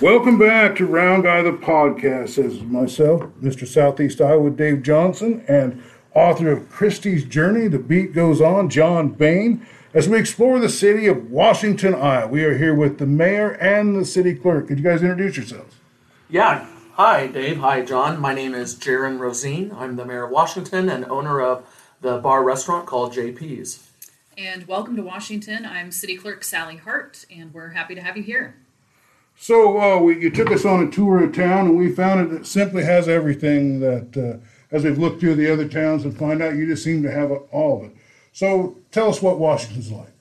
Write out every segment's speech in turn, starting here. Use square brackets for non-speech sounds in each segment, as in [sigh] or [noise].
Welcome back to Round Guy the podcast. This is myself, Mr. Southeast Iowa Dave Johnson, and author of Christie's Journey, The Beat Goes On, John Bain. As we explore the city of Washington, Iowa, we are here with the mayor and the city clerk. Could you guys introduce yourselves? Yeah. Hi, Dave. Hi, John. My name is Jaron Rosien. I'm the mayor of Washington and owner of the bar restaurant called JP's. And welcome to Washington. I'm City Clerk Sally Hart, and we're happy to have you here. So uh, we, you took us on a tour of town, and we found it, it simply has everything that, uh, as we've looked through the other towns and find out, you just seem to have all of it. So tell us what Washington's like.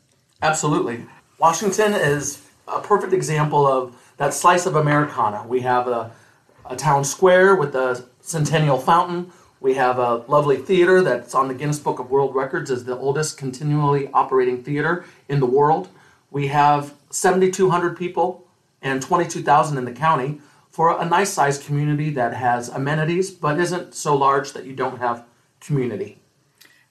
Absolutely. Washington is a perfect example of that slice of Americana. We have a, a town square with a Centennial Fountain. We have a lovely theater that's on the Guinness Book of World Records as the oldest continually operating theater in the world. We have 7,200 people and 22,000 in the county for a nice sized community that has amenities but isn't so large that you don't have community.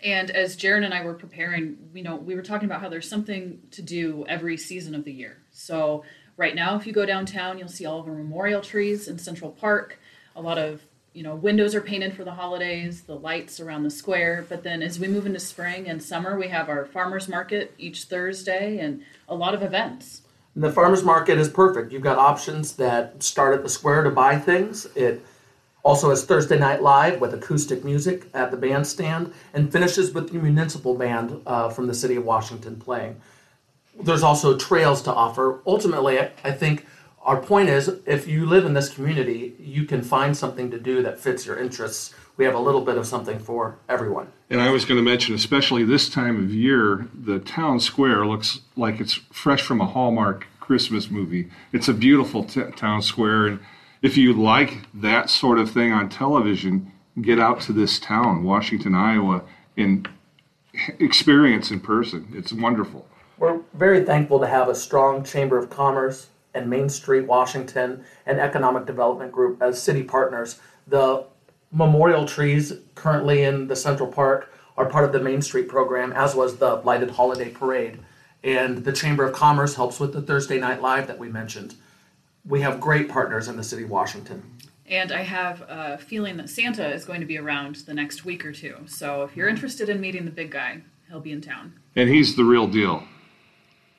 And as Jaron and I were preparing, you know, we were talking about how there's something to do every season of the year. So right now, if you go downtown, you'll see all of our memorial trees in Central Park. A lot of you know windows are painted for the holidays, the lights around the square. But then as we move into spring and summer, we have our farmers market each Thursday and a lot of events. And the farmers market is perfect. You've got options that start at the square to buy things. It also has Thursday Night Live with acoustic music at the bandstand and finishes with the municipal band uh, from the city of Washington playing. There's also trails to offer. Ultimately, I, I think our point is if you live in this community, you can find something to do that fits your interests. We have a little bit of something for everyone. And I was going to mention, especially this time of year, the town square looks like it's fresh from a Hallmark Christmas movie. It's a beautiful t- town square, and if you like that sort of thing on television, get out to this town, Washington, Iowa, and [laughs] experience in person. It's wonderful. We're very thankful to have a strong Chamber of Commerce and Main Street Washington and Economic Development Group as city partners. The memorial trees currently in the Central Park are part of the Main Street program, as was the Lighted Holiday Parade. And the Chamber of Commerce helps with the Thursday Night Live that we mentioned. We have great partners in the city of Washington. And I have a feeling that Santa is going to be around the next week or two. So if you're interested in meeting the big guy, he'll be in town. And he's the real deal.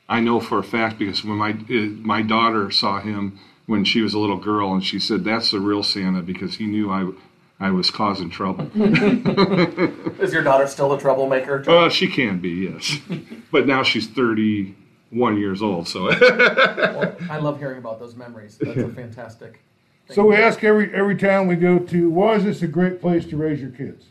I know for a fact because when my uh, my daughter saw him when she was a little girl, and she said that's the real Santa because he knew I I was causing trouble. [laughs] [laughs] Is your daughter still a troublemaker? Uh, she can be, yes, [laughs] but now she's thirty one years old. So well, I love hearing about those memories. That's a fantastic. So we ask every every town we go to, why is this a great place to raise your kids?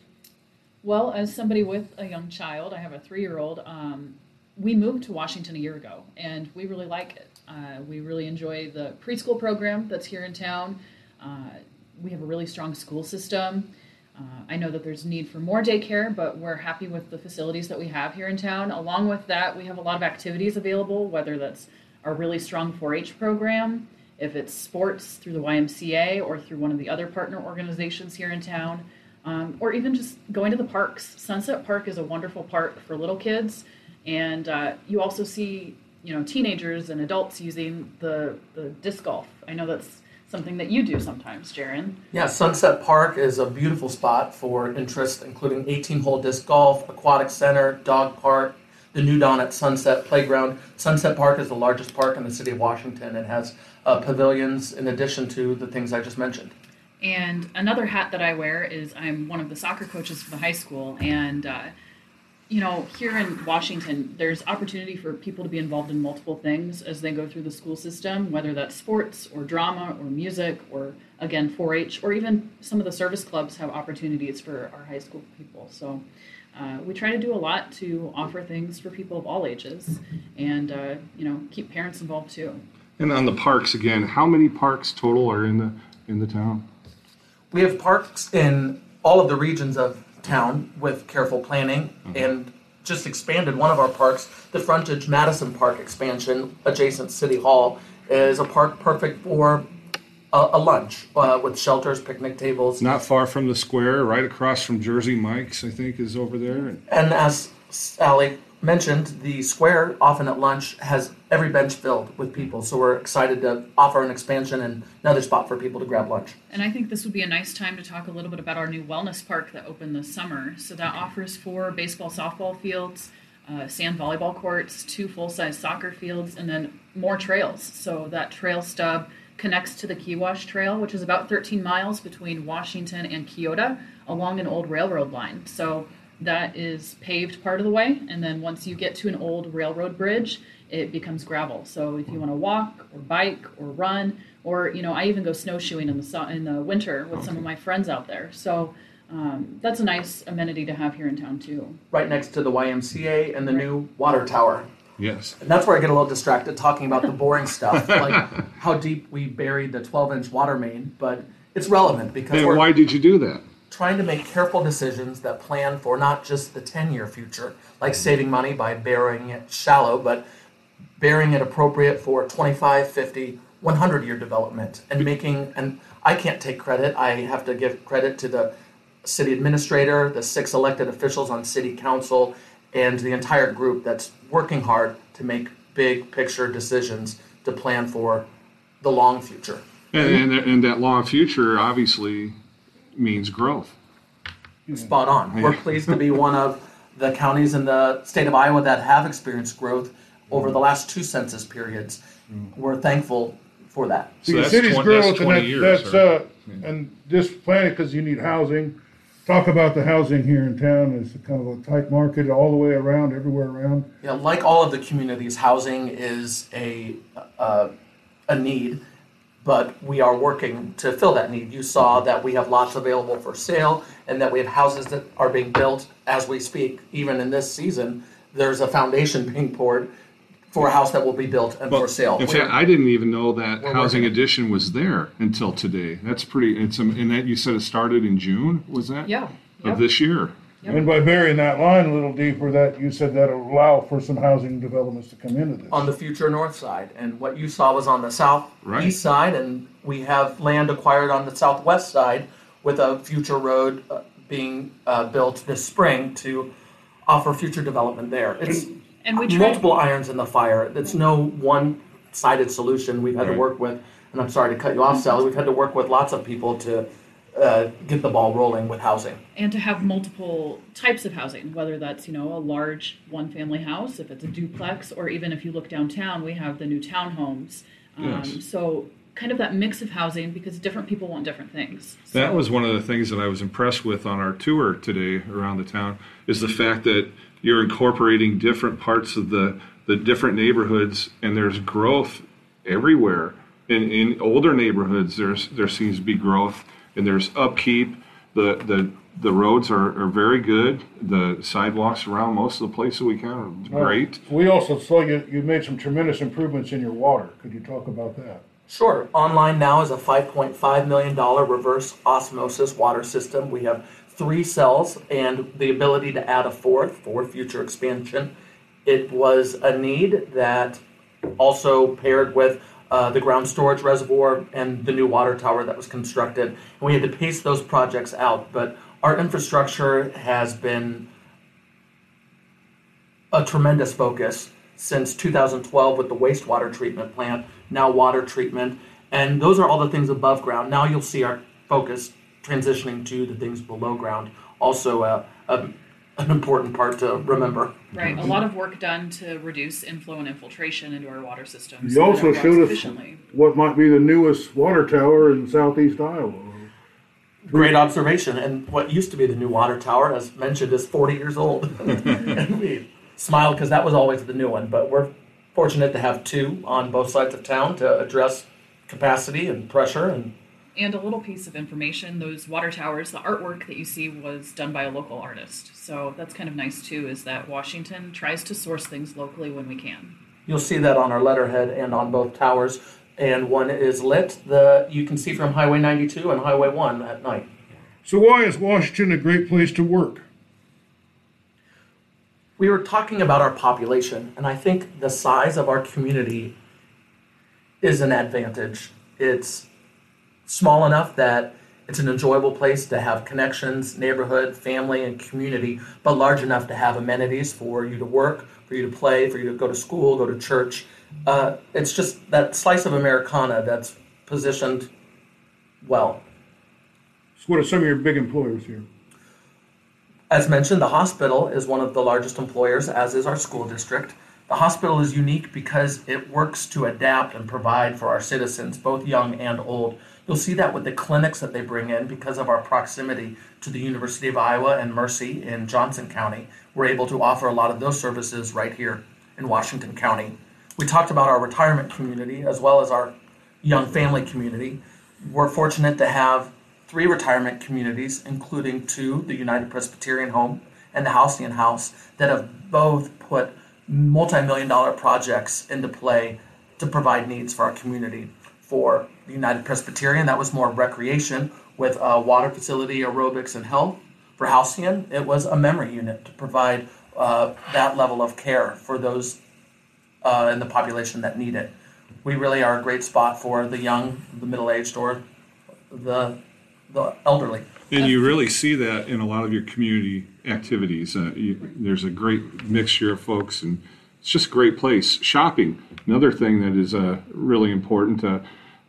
Well, as somebody with a young child, I have a three year old. Um, we moved to Washington a year ago, and we really like it. Uh, we really enjoy the preschool program that's here in town. Uh, we have a really strong school system. Uh, I know that there's need for more daycare, but we're happy with the facilities that we have here in town. Along with that, we have a lot of activities available, whether that's our really strong 4 H program, if it's sports through the YMCA or through one of the other partner organizations here in town, um, or even just going to the parks. Sunset Park is a wonderful park for little kids and uh, you also see you know teenagers and adults using the the disc golf. I know that's something that you do sometimes, Jaron. Yeah, Sunset Park is a beautiful spot for interest, including 18-hole disc golf, aquatic center, dog park, the New Dawn at Sunset playground. Sunset Park is the largest park in the city of Washington. It has uh, pavilions in addition to the things I just mentioned. And another hat that I wear is I'm one of the soccer coaches for the high school, and uh, you know, here in Washington, there's opportunity for people to be involved in multiple things as they go through the school system, whether that's sports or drama or music or again 4-H or even some of the service clubs have opportunities for our high school people. So uh, we try to do a lot to offer things for people of all ages, and uh, you know, keep parents involved too. And on the parks again, how many parks total are in the in the town? We have parks in all of the regions of town with careful planning mm-hmm. and just expanded one of our parks. The frontage Madison Park expansion adjacent City Hall is a park perfect for a, a lunch uh, with shelters, picnic tables. Not far from the square, right across from Jersey Mike's, I think, is over there. And as Sally mentioned, the square often at lunch has every bench filled with people. So we're excited to offer an expansion and another spot for people to grab lunch. And I think this would be a nice time to talk a little bit about our new wellness park that opened this summer. So that offers four baseball, softball fields, uh, sand volleyball courts, two full size soccer fields, and then more trails. So that trail stub connects to the Kewash Trail, which is about 13 miles between Washington and Keota along an old railroad line. So that is paved part of the way, and then once you get to an old railroad bridge, it becomes gravel. So if you want to walk or bike or run, or you know, I even go snowshoeing in the su- in the winter with some of my friends out there. So um, that's a nice amenity to have here in town too. Right next to the YMCA and the new water tower. Yes. And that's where I get a little distracted talking about the boring stuff, [laughs] like how deep we buried the 12 inch water main. But it's relevant because And why did you do that? Trying to make careful decisions that plan for not just the 10 year future, like saving money by burying it shallow, but burying it appropriate for 25, 50, 100 year development and making, and I can't take credit, I have to give credit to the city administrator, the six elected officials on city council, and the entire group that's working hard to make big picture decisions to plan for the long future. And, and, and that long future obviously means growth. Spot on. We're pleased to be one of the counties in the state of Iowa that have experienced growth over the last two census periods. We're thankful for that. So the that's city's 20 growth, that's and that, years, that's uh, and this planet because you need housing. Talk about the housing here in town. It's kind of a tight market all the way around, everywhere around. Yeah, like all of the communities, housing is a uh, a need, but we are working to fill that need. You saw mm-hmm. that we have lots available for sale, and that we have houses that are being built as we speak. Even in this season, there's a foundation [laughs] being poured for a house that will be built and for sale. In We're- fact, I didn't even know that housing working. addition was there until today. That's pretty. It's and that you said it started in June. Was that? Yeah. Of Yep. this year. Yep. And by burying that line a little deeper, that you said that'll allow for some housing developments to come into this. on the future north side. And what you saw was on the south Right. east side, and we have land acquired on the southwest side with a future road uh, being uh, built this spring to offer future development there. It's And we tried multiple irons in the fire. It's no one-sided solution. We've had to Right. work with, and I'm sorry to cut you off, Sally. We've had to work with lots of people to uh, get the ball rolling with housing. and to have multiple types of housing, whether that's you know a large one-family house, if it's a duplex, or even if you look downtown, we have the new townhomes. Um, Yes. So kind of that mix of housing because different people want different things. That was one of the things that I was impressed with on our tour today around the town is the fact that you're incorporating different parts of the the different neighborhoods and there's growth everywhere. In in older neighborhoods there's there seems to be growth and there's upkeep. The the the roads are, are very good. The sidewalks around most of the places we can are great. We also saw you, you made some tremendous improvements in your water. Could you talk about that? Sure. Online now is a $5.5 million reverse osmosis water system. We have three cells and the ability to add a fourth for future expansion. It was a need that also paired with uh, the ground storage reservoir and the new water tower that was constructed. And we had to pace those projects out, but our infrastructure has been a tremendous focus since 2012 with the wastewater treatment plant, now water treatment, and those are all the things above ground. Now you'll see our focus transitioning to the things below ground. Also, uh, a, an important part to remember. Right, a mm-hmm. lot of work done to reduce inflow and infiltration into our water systems. You also it showed us efficiently. what might be the newest water tower in southeast Iowa. Great observation. And what used to be the new water tower, as mentioned, is 40 years old. [laughs] and we smiled because that was always the new one. But we're fortunate to have two on both sides of town to address capacity and pressure and And a little piece of information: those water towers, the artwork that you see was done by a local artist. So that's kind of nice too. Is that Washington tries to source things locally when we can. You'll see that on our letterhead and on both towers. And one is lit. The you can see from Highway 92 and Highway 1 at night. So why is Washington a great place to work? We were talking about our population, and I think the size of our community is an advantage. It's small enough that It's an enjoyable place to have connections, neighborhood, family, and community, but large enough to have amenities for you to work, for you to play, for you to go to school, go to church. Uh, it's just that slice of Americana that's positioned well. So what are some of your big employers here? As mentioned, the hospital is one of the largest employers, as is our school district. The hospital is unique because it works to adapt and provide for our citizens, both young and old. You'll see that with the clinics that they bring in because of our proximity to the University of Iowa and Mercy in Johnson County. We're able to offer a lot of those services right here in Washington County. We talked about our retirement community as well as our young family community. We're fortunate to have three retirement communities, including two, the United Presbyterian Home and the Halcyon House, that have both put multi million dollar projects into play to provide needs for our community. For United Presbyterian, that was more recreation with a water facility, aerobics, and health. For Halcyon, it was a memory unit to provide uh, that level of care for those uh, in the population that need it. We really are a great spot for the young, the middle aged, or the the elderly. And you really see that in a lot of your community activities. Uh, you, there's a great mixture of folks, and it's just a great place. Shopping, another thing that is uh, really important. Uh,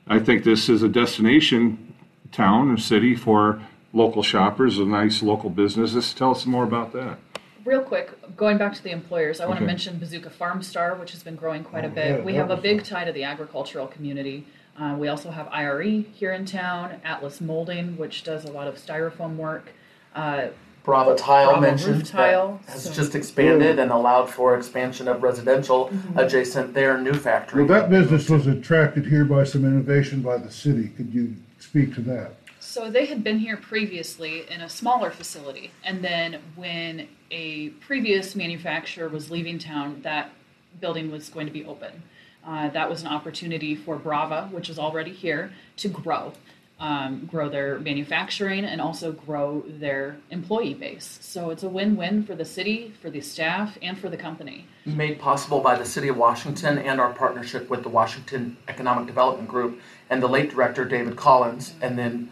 I think this is a destination town or city for local shoppers, a nice local businesses. Tell us more about that. Real quick, going back to the employers, I want to mention Bazooka Farmstar, which has been growing quite a Oh, bit. yeah, we have a big tie to the agricultural community. Uh, we also have IRE here in town, Atlas Molding, which does a lot of styrofoam work. Uh, Brava Tile Brava mentioned Roof Tile, that has so- just expanded and allowed for expansion of residential Mm-hmm. adjacent their new factory. Well, that business was attracted here by some innovation by the city. Could you speak to that? So they had been here previously in a smaller facility, and then when a previous manufacturer was leaving town, that building was going to be open. Uh, that was an opportunity for Brava, which is already here, to grow, um, grow their manufacturing and also grow their employee base. So it's a win-win for the city, for the staff, and for the company. made possible by the City of Washington and our partnership with the Washington Economic Development Group and the late director David Collins, and then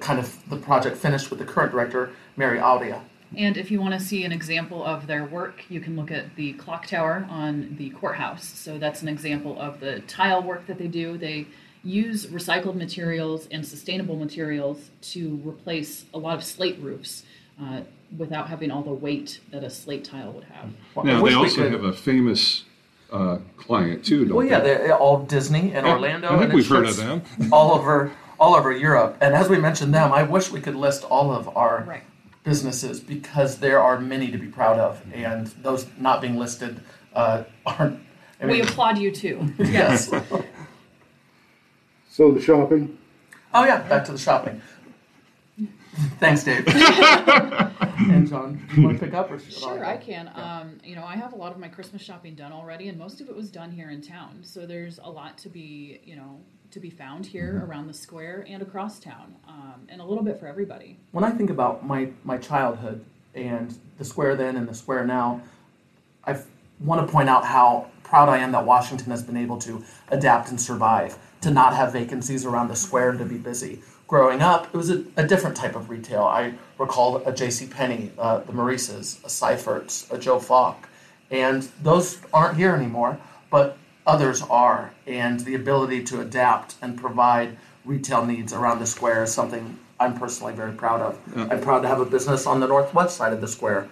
kind of the project finished with the current director Mary Audia. And if you want to see an example of their work, you can look at the clock tower on the courthouse. So that's an example of the tile work that they do. They use recycled materials and sustainable materials to replace a lot of slate roofs uh, without having all the weight that a slate tile would have. Well, Now, they also could- have a famous uh, client, too, don't Well, yeah, they? they're all Disney and Yeah, Orlando. I think and we've heard of them. [laughs] all over all over Europe. And as we mentioned them, I wish we could list all of our Right. businesses because there are many to be proud of, and those not being listed uh, [laughs] aren't. I we applaud you too. [laughs] yes. So the shopping? Oh yeah, back to the shopping. Thanks, Dave. [laughs] and John, do you want to pick up or Sure, I can. Um, you know, I have a lot of my Christmas shopping done already, and most of it was done here in town. So there's a lot to be, you know, to be found here around the square and across town, um, and a little bit for everybody. When I think about my my childhood and the square then and the square now, I want to point out how proud I am that Washington has been able to adapt and survive, to not have vacancies around the square and to be busy. Growing up, it was a, a different type of retail. I recall a J.C. Penney, uh, the Maurices, a Seifert's, a Joe Falk, and those aren't here anymore, but others are. And the ability to adapt and provide retail needs around the square is something I'm personally very proud of. I'm proud to have a business on the northwest side of the square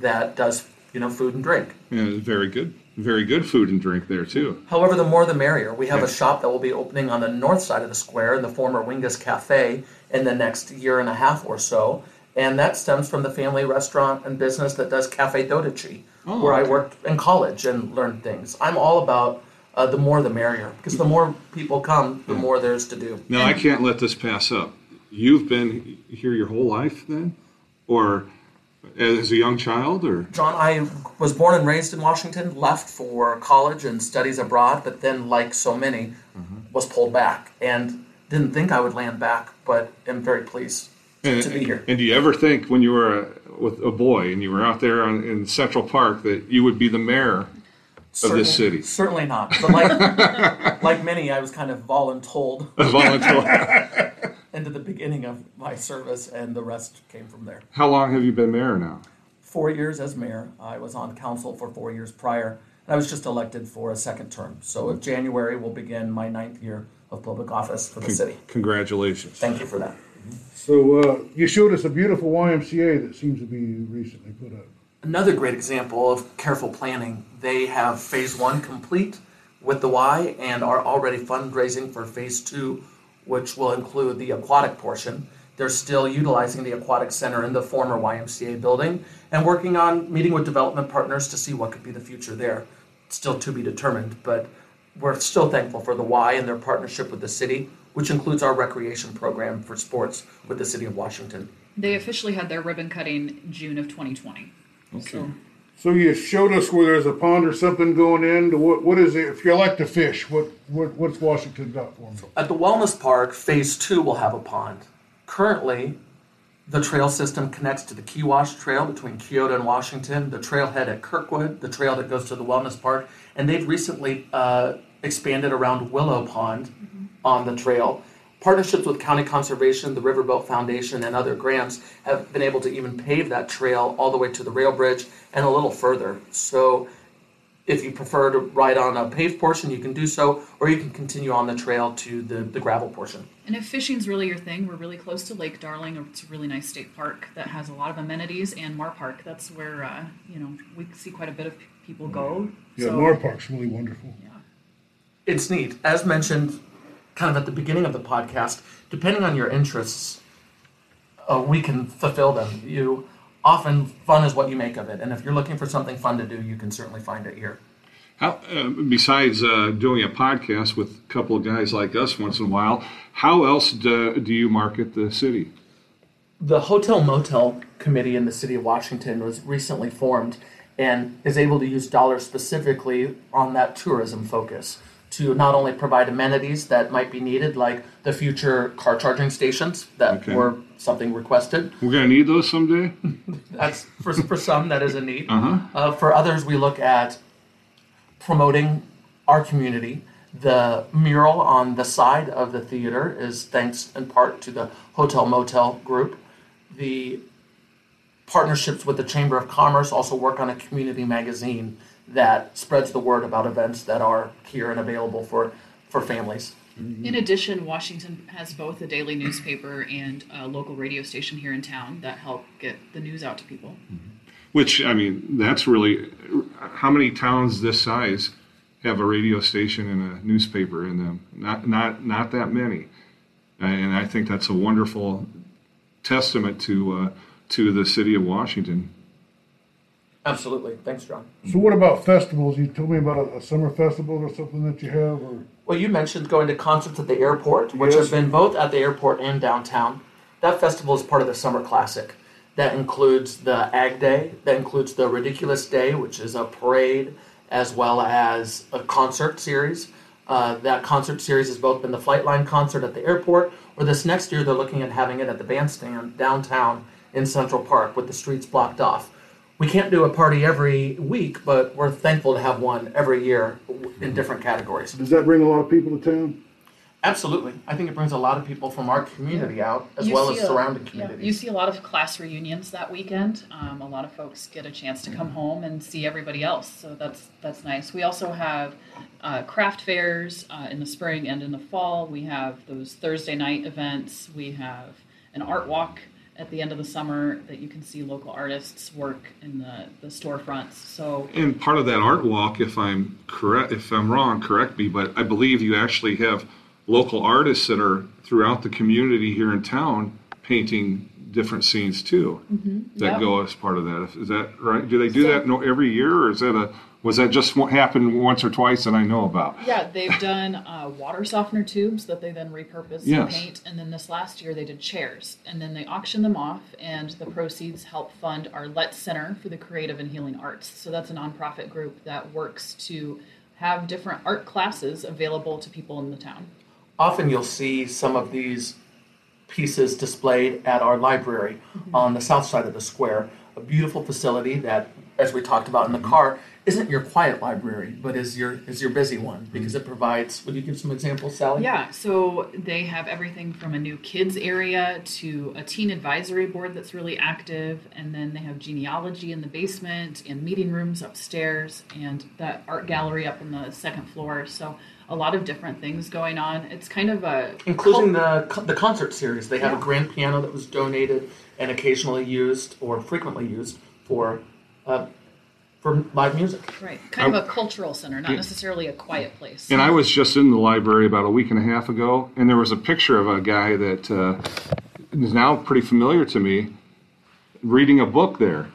that does, you know, food and drink. Yeah, very good. Very good food and drink there, too. However, the more the merrier. We have a shop that will be opening on the north side of the square in the former Wingus Cafe in the next year and a half or so. And that stems from the family restaurant and business that does Cafe Dodici, Oh, where I worked in college and learned things. I'm all about uh, the more the merrier, because the more people come, the more there's to do. Now, I can't let this pass up. You've been here your whole life then? Or Uh, as a young child? Or John, I was born and raised in Washington, left for college and studies abroad, but then, like so many, mm-hmm. was pulled back and didn't think I would land back, but am very pleased and, to be here. and do you ever think when you were a, with a boy and you were out there on, in Central Park that you would be the mayor of this city? Certainly not. But like [laughs] like many, I was kind of voluntold [laughs] A [laughs] volunteer? into the beginning of my service, and the rest came from there. How long have you been mayor now? Four years as mayor. I was on council for four years prior, and I was just elected for a second term. So, in January will begin my ninth year of public office for the city. Congratulations. Thank you for that. So uh, you showed us a beautiful YMCA that seems to be recently put up. Another great example of careful planning. They have phase one complete with the Y and are already fundraising for phase two, which will include the aquatic portion. They're still utilizing the aquatic center in the former YMCA building and working on meeting with development partners to see what could be the future there. Still to be determined, but we're still thankful for the Y and their partnership with the city, which includes our recreation program for sports with the city of Washington. They officially had their ribbon cutting June of 2020. So So you showed us where there's a pond or something going in. To what what is it? If you like to fish, what what what's Washington got for me? At the wellness park, phase two will have a pond. Currently, the trail system connects to the Kewash Trail between Keota and Washington, the trailhead at Kirkwood, the trail that goes to the wellness park, and they've recently uh, expanded around Willow Pond on the trail. Partnerships with County Conservation, the Riverboat Foundation, and other grants have been able to even pave that trail all the way to the rail bridge and a little further. So if you prefer to ride on a paved portion, you can do so, or you can continue on the trail to the, the gravel portion. And if fishing's really your thing, we're really close to Lake Darling. It's a really nice state park that has a lot of amenities, and Marr Park. That's where uh, you know we see quite a bit of people go. Yeah, So- Marr Park's really wonderful. Yeah. It's neat. As mentioned, kind of at the beginning of the podcast, depending on your interests, uh, we can fulfill them. You often fun is what you make of it, and if you're looking for something fun to do, you can certainly find it here. How, uh, besides uh, doing a podcast with a couple of guys like us once in a while, how else do, do you market the city? The Hotel Motel Committee in the city of Washington was recently formed and is able to use dollars specifically on that tourism focus to not only provide amenities that might be needed, like the future car charging stations that Okay. were something requested. We're going to need those someday. [laughs] That's for, for some that is a need. Uh-huh. Uh, for others, we look at promoting our community. The mural on the side of the theater is thanks in part to the Hotel Motel group. The partnerships with the Chamber of Commerce also work on a community magazine that spreads the word about events that are here and available for, for families. In addition, Washington has both a daily newspaper and a local radio station here in town that help get the news out to people. Which I mean, that's really how many towns this size have a radio station and a newspaper in them? Not not not that many, and I think that's a wonderful testament to uh, to the city of Washington. Absolutely. Thanks, John. So what about festivals? You told me about a, a summer festival or something that you have, or Well, you mentioned going to concerts at the airport, which Yes. has been both at the airport and downtown. That festival is part of the Summer Classic. That includes the Ag Day, that includes the Ridiculous Day, which is a parade, as well as a concert series. Uh, that concert series has both been the Flightline concert at the airport, or this next year they're looking at having it at the bandstand downtown in Central Park with the streets blocked off. We can't do a party every week, but we're thankful to have one every year in different categories. does that bring a lot of people to town? Absolutely. I think it brings a lot of people from our community out as You well as a- surrounding yeah, communities. you see a lot of class reunions that weekend. Um, a lot of folks get a chance to come home and see everybody else, so that's that's nice. We also have uh, craft fairs uh, in the spring and in the fall. We have those Thursday night events. We have an art walk at the end of the summer that you can see local artists work in the, the storefronts. So And part of that art walk, if I'm correct, if I'm wrong, correct me, but I believe you actually have local artists that are throughout the community here in town painting different scenes too mm-hmm. that Yep. go as part of that. Is that right? Do they do that no, every year, or is that a was that just what happened once or twice that I know about? Yeah, they've done uh, water softener tubes that they then repurpose Yes. and paint, and then this last year they did chairs, and then they auction them off, and the proceeds help fund our Let Center for the Creative and Healing Arts. So that's a nonprofit group that works to have different art classes available to people in the town. Often you'll see some of these pieces displayed at our library on the south side of the square. A beautiful facility that as we talked about in the mm-hmm. car, isn't your quiet library, but is your is your busy one because it provides. Would you give some examples, Sally? Yeah, so they have everything from a new kids area to a teen advisory board that's really active, and then they have genealogy in the basement and meeting rooms upstairs, and that art gallery up on the second floor. So a lot of different things going on. It's kind of a including the the concert series. They have Yeah. a grand piano that was donated and occasionally used or frequently used for uh, for live music. right kind of a cultural center, not necessarily a quiet place. And I was just in the library about a week and a half ago, and there was a picture of a guy that uh, is now pretty familiar to me reading a book there.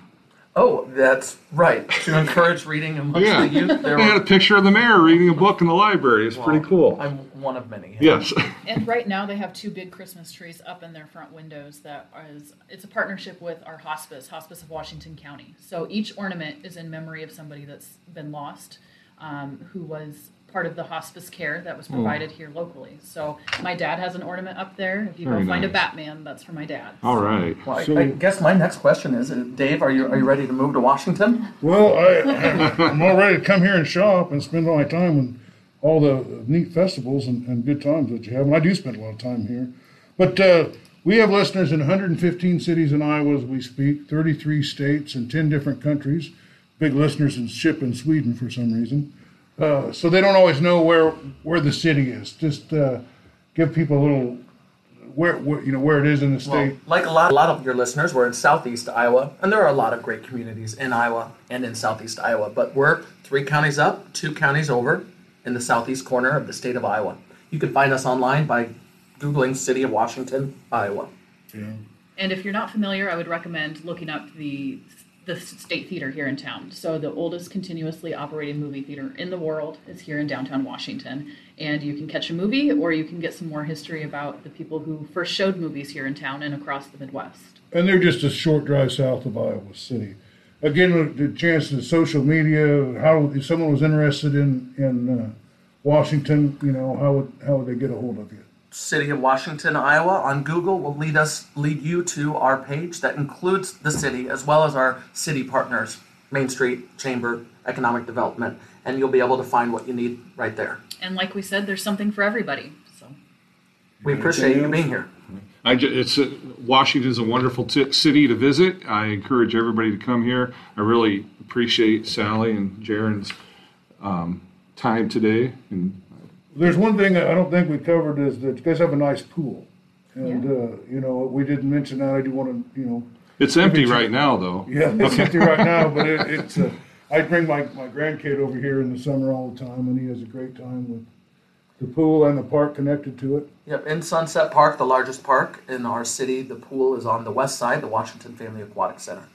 Oh, that's right. To [laughs] encourage reading amongst Yeah. the youth, there They had a picture of the mayor reading a book in the library. It's pretty cool. I'm one of many. Yes. [laughs] And right now they have two big Christmas trees up in their front windows that is it's a partnership with our hospice, Hospice of Washington County. So each ornament is in memory of somebody that's been lost, um, who was part of the hospice care that Hmm. was provided here locally. So my dad has an ornament up there. If you Very go find a. Batman, that's for my dad. All right. Well, I, So- I guess my next question is, uh, Dave, are you are you ready to move to Washington? Well, I, I'm all ready to come here and shop and spend all my time and all the neat festivals and, and good times that you have. And I do spend a lot of time here. But uh, we have listeners in 115 cities in Iowa as we speak, 33 states and 10 different countries. Big listeners in Ship in Sweden for some reason. Uh, so they don't always know where where the city is. Just uh, give people a little where, where you know where it is in the state. Well, like a lot, a lot of your listeners, we're in Southeast Iowa, and there are a lot of great communities in Iowa and in Southeast Iowa. But we're three counties up, two counties over, in the southeast corner of the state of Iowa. You can find us online by googling "City of Washington, Iowa." Yeah. And if you're not familiar, I would recommend looking up the the State Theater here in town. So the oldest continuously operating movie theater in the world is here in downtown Washington, and you can catch a movie or you can get some more history about the people who first showed movies here in town and across the Midwest. And they're just a short drive south of Iowa City. Again, the chance to social media, how if someone was interested in in uh, Washington, you know, how would how would they get a hold of you? City of Washington, Iowa on Google will lead us lead you to our page that includes the city as well as our city partners, Main Street, Chamber, Economic Development, and you'll be able to find what you need right there. And like we said, there's something for everybody. So We appreciate you being here. I ju- it's a, Washington's a wonderful t- city to visit. I encourage everybody to come here. I really appreciate Sally and Jaron's um, time today. And There's one thing I don't think we covered is that you guys have a nice pool, and uh, you know we didn't mention that. I do want to, you know, it's empty right now, though. yeah, it's empty right now, but it, [laughs] it's. Uh, I bring my my grandkid over here in the summer all the time, and he has a great time with the pool and the park connected to it. Yep, in Sunset Park, the largest park in our city, the pool is on the west side, the Washington Family Aquatic Center.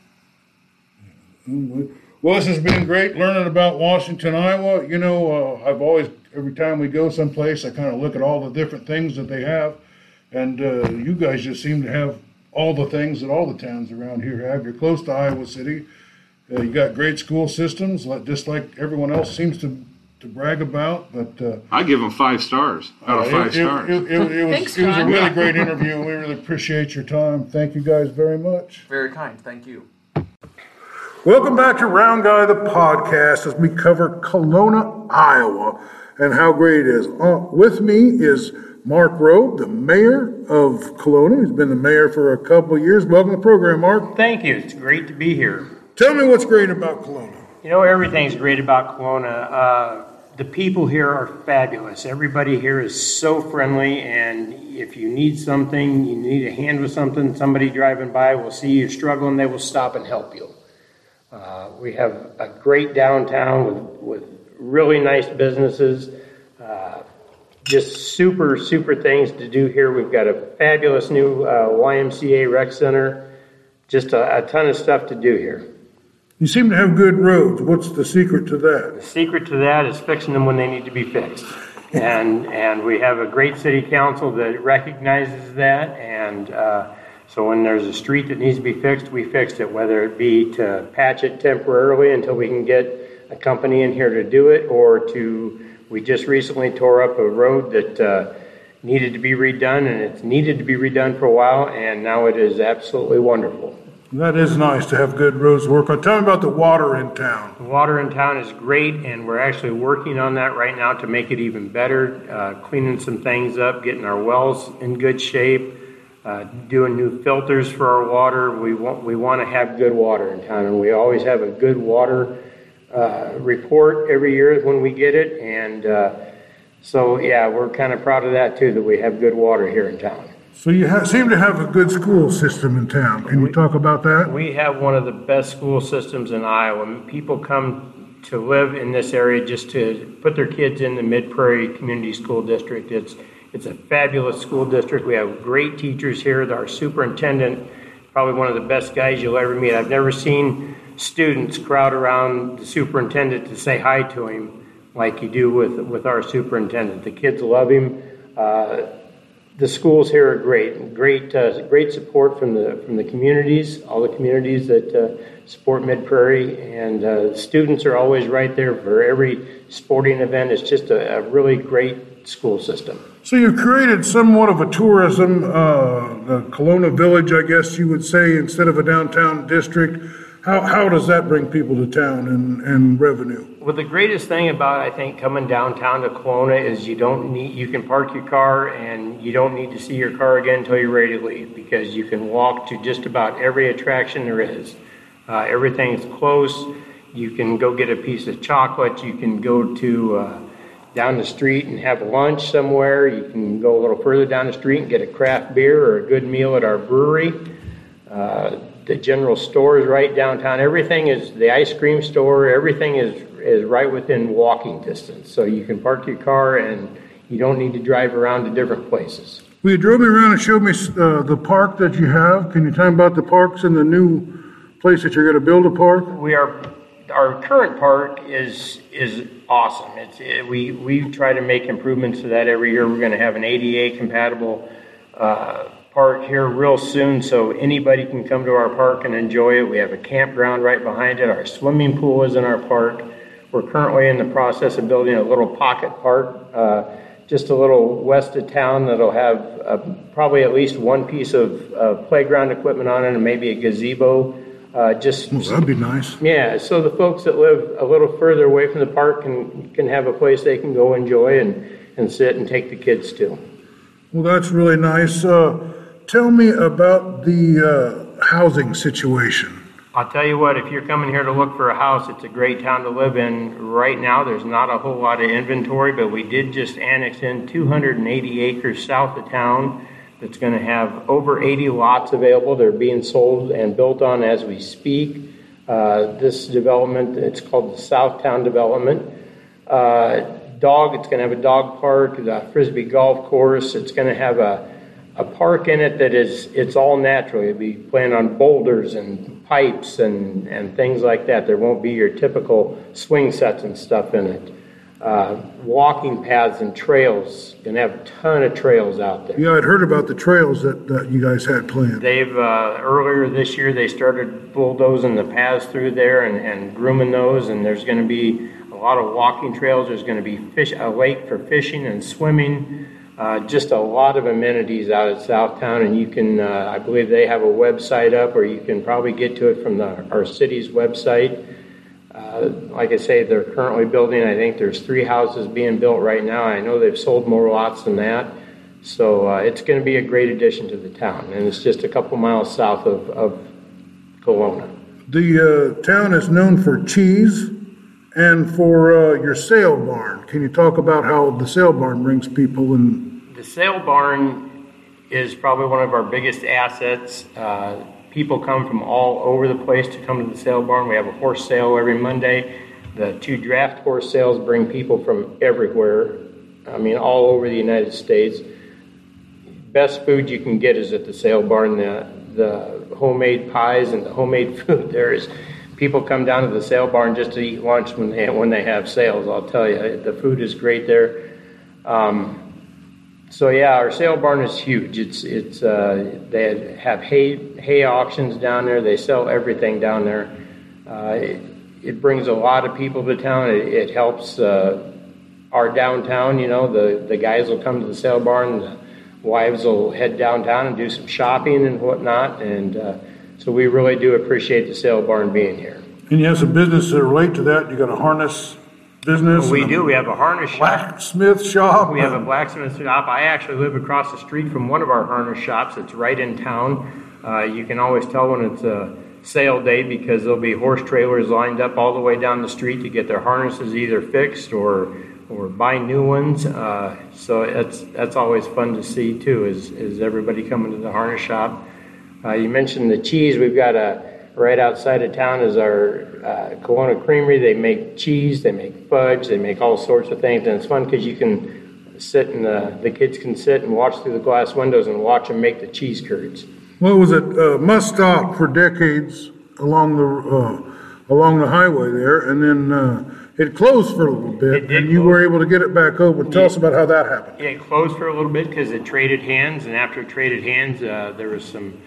Well, this has been great learning about Washington, Iowa. You know, uh, I've always, every time we go someplace, I kind of look at all the different things that they have. And uh, you guys just seem to have all the things that all the towns around here have. You're close to Iowa City. Uh, you got great school systems, like, just like everyone else seems to, to brag about. But uh, I give them five stars out of five it, stars. It, it- it was, Thanks, was a really great interview. We really appreciate your time. Thank you guys very much. Very kind, thank you. Welcome back to Round Guy the podcast as we cover Kalona, Iowa, and how great it is. Uh, with me is Mark Robe, the mayor of Kalona. He's been the mayor for a couple of years. Welcome to the program, Mark. Thank you. It's great to be here. Tell me what's great about Kalona. You know, everything's great about Kalona. Uh, the people here are fabulous. Everybody here is so friendly, and if you need something, you need a hand with something, somebody driving by will see you struggling, they will stop and help you. Uh, we have a great downtown with, with really nice businesses. Uh, just super, super things to do here. We've got a fabulous new uh, YMCA rec center. Just a, a ton of stuff to do here. You seem to have good roads. What's the secret to that? The secret to that is fixing them when they need to be fixed. And, and we have a great city council that recognizes that. And uh, so when there's a street that needs to be fixed, we fixed it, whether it be to patch it temporarily until we can get a company in here to do it, or to, we just recently tore up a road that uh, needed to be redone, and it's needed to be redone for a while, and now it is absolutely wonderful. That is nice to have good roads work on. Tell me about the water in town. The water in town is great, and we're actually working on that right now to make it even better, uh, cleaning some things up, getting our wells in good shape, uh, doing new filters for our water. We want, we want to have good water in town, and we always have a good water uh, report every year when we get it. And uh, so, yeah, we're kind of proud of that too, that we have good water here in town. So you ha- seem to have a good school system in town. Can you talk about that? We have one of the best school systems in Iowa. People come to live in this area just to put their kids in the Mid Prairie Community School District. It's it's a fabulous school district. We have great teachers here. Our superintendent, probably one of the best guys you'll ever meet. I've never seen students crowd around the superintendent to say hi to him like you do with with our superintendent. The kids love him. Uh, the schools here are great, great, uh, great support from the from the communities, all the communities that uh, support Mid Prairie, and uh, students are always right there for every sporting event. It's just a, a, really great school system. So you've created somewhat of a tourism, uh, the Kalona Village, I guess you would say, instead of a downtown district. How, how does that bring people to town and, and revenue? Well, the greatest thing about I think coming downtown to Kalona is you don't need you can park your car and you don't need to see your car again until you're ready to leave because you can walk to just about every attraction there is. Uh, everything's close. You can go get a piece of chocolate. You can go to uh, down the street and have lunch somewhere. You can go a little further down the street and get a craft beer or a good meal at our brewery. Uh, the general store is right downtown. Everything is the ice cream store. Everything is is right within walking distance. So you can park your car and you don't need to drive around to different places. Well, you drove me around and showed me uh, the park that you have. Can you tell me about the parks and the new place that you're going to build a park? We are our current park is is awesome. It's it, we we try to make improvements to that every year. We're going to have an ADA compatible. Uh, park here real soon so anybody can come to our park and enjoy it. We have a campground right behind it. Our swimming pool is in our park. We're currently in the process of building a little pocket park uh, just a little west of town that'll have uh, probably at least one piece of uh, playground equipment on it and maybe a gazebo. Uh, just well, that'd be nice. Yeah, so the folks that live a little further away from the park can can have a place they can go enjoy and, and sit and take the kids to. Well, that's really nice. Uh, Tell me about the uh, housing situation. I'll tell you what, if you're coming here to look for a house, it's a great town to live in. Right now, there's not a whole lot of inventory, but we did just annex in 280 acres south of town that's going to have over 80 lots available. They're being sold and built on as we speak. Uh, this development, it's called the Southtown Development. Uh, dog, it's going to have a dog park, the frisbee golf course. It's going to have a a park in it that is it's all natural. You'll be playing on boulders and pipes and, and things like that. There won't be your typical swing sets and stuff in it. Uh, walking paths and trails. Gonna have a ton of trails out there. Yeah, I'd heard about the trails that, that you guys had planned. They've uh, earlier this year they started bulldozing the paths through there and, and grooming those, and there's going to be a lot of walking trails. There's going to be fish a lake for fishing and swimming. Uh, just a lot of amenities out at Southtown, and you can, uh, I believe they have a website up, or you can probably get to it from the, our city's website. Uh, like I say, they're currently building, I think there's three houses being built right now. I know they've sold more lots than that. So uh, it's going to be a great addition to the town, and it's just a couple miles south of, of Kalona. The uh, town is known for cheese and for uh, your sale barn. Can you talk about how the sale barn brings people and the sale barn is probably one of our biggest assets. Uh, people come from all over the place to come to the sale barn. We have a horse sale every Monday. The two draft horse sales bring people from everywhere. I mean, all over the United States. Best food you can get is at the sale barn. The, the homemade pies and the homemade [laughs] food there is. People come down to the sale barn just to eat lunch when they when they have sales. I'll tell you, the food is great there. Um, so yeah, our sale barn is huge. It's it's uh, they have hay hay auctions down there. They sell everything down there. Uh, it, it, brings a lot of people to town. It, it helps uh, our downtown. You know, the the guys will come to the sale barn. The wives will head downtown and do some shopping and whatnot. And uh, So we really do appreciate the sale barn being here. And you have some business that relate to that. You got a harness business. We and a do, we have a harness shop. Blacksmith shop. We have a blacksmith shop. I actually live across the street from one of our harness shops. It's right in town. Uh, you can always tell when it's a sale day because there'll be horse trailers lined up all the way down the street to get their harnesses either fixed or or buy new ones. Uh, so that's that's always fun to see too. Is is everybody coming to the harness shop? Uh, you mentioned the cheese. We've got a right outside of town is our uh, Kalona Creamery. They make cheese, they make fudge, they make all sorts of things, and it's fun because you can sit and the, the kids can sit and watch through the glass windows and watch them make the cheese curds. What was it? Uh, must stop for decades along the uh, along the highway there, and then uh, it closed for a little bit, It and you were able to get it back open. Tell us about how that happened. Yeah, it closed for a little bit because it traded hands, and after it traded hands, uh, there was some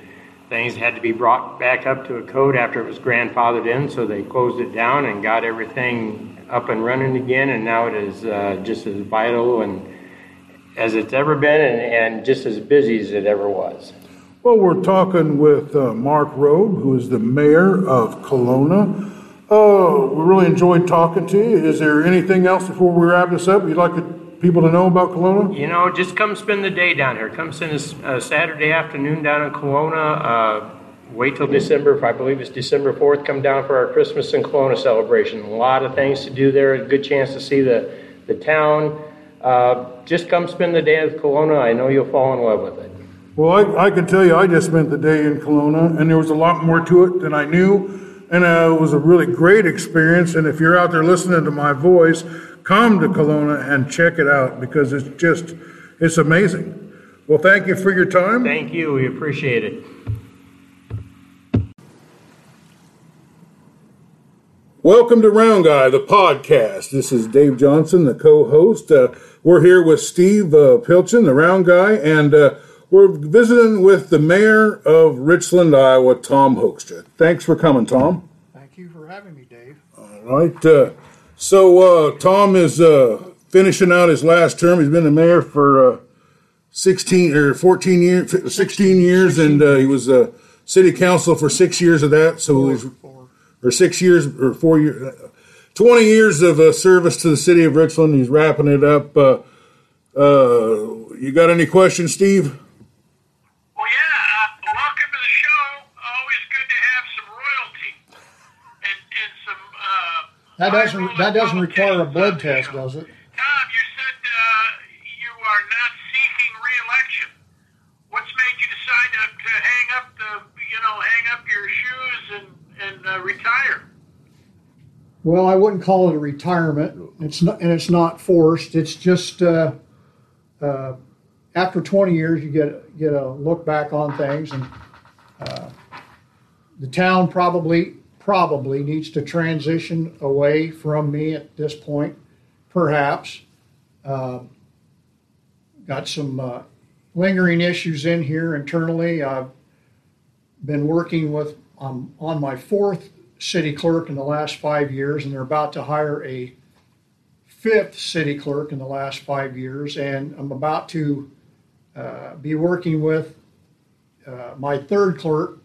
things had to be brought back up to a code after it was grandfathered in. So they closed it down and got everything up and running again, and now it is uh, just as vital and as it's ever been, and, and just as busy as it ever was. Well, we're talking with uh, Mark Robe, who is the mayor of Kalona. Uh, we really enjoyed talking to you. Is there anything else before we wrap this up you'd like to, people to know about Kalona? You know, just come spend the day down here. Come spend a Saturday afternoon down in Kalona. Uh, wait till December, I believe it's December 4th, come down for our Christmas in Kalona celebration. A lot of things to do there, a good chance to see the, the town. Uh, just come spend the day at Kalona. I know you'll fall in love with it. Well, I, I can tell you, I just spent the day in Kalona, and there was a lot more to it than I knew, and uh, it was a really great experience. And if you're out there listening to my voice, come to Kalona and check it out because it's just, it's amazing. Well, thank you for your time. Thank you. We appreciate it. Welcome to Round Guy, the podcast. This is Dave Johnson, the co-host. Uh, we're here with Steve uh, Pilchin, the Round Guy, and uh, we're visiting with the mayor of Richland, Iowa, Tom Hoekstra. Thanks for coming, Tom. Thank you for having me, Dave. All right. Uh, so uh, Tom is uh, finishing out his last term. He's been the mayor for uh, 16 or 14 years, 16 years, and uh, he was uh, city council for six years of that. So he's For or six years or four years, 20 years of uh, service to the city of Richland. He's wrapping it up. Uh, uh, you got any questions, Steve? Well, yeah. Uh, welcome to the show. Always good to have some royalty and, and some. Uh, that doesn't that doesn't require a blood test, does it? Tom, you said uh, you are not seeking re-election. What's made you decide to, to hang up the, you know, hang up your shoes and and uh, retire? Well, I wouldn't call it a retirement. It's not, and it's not forced. It's just uh, uh, after 20 years, you get get a look back on things, and uh, the town probably probably needs to transition away from me at this point, perhaps. Uh, got some uh, lingering issues in here internally. I've been working with I'm on my fourth city clerk in the last five years, and they're about to hire a fifth city clerk in the last five years, and I'm about to uh, be working with uh, my third clerk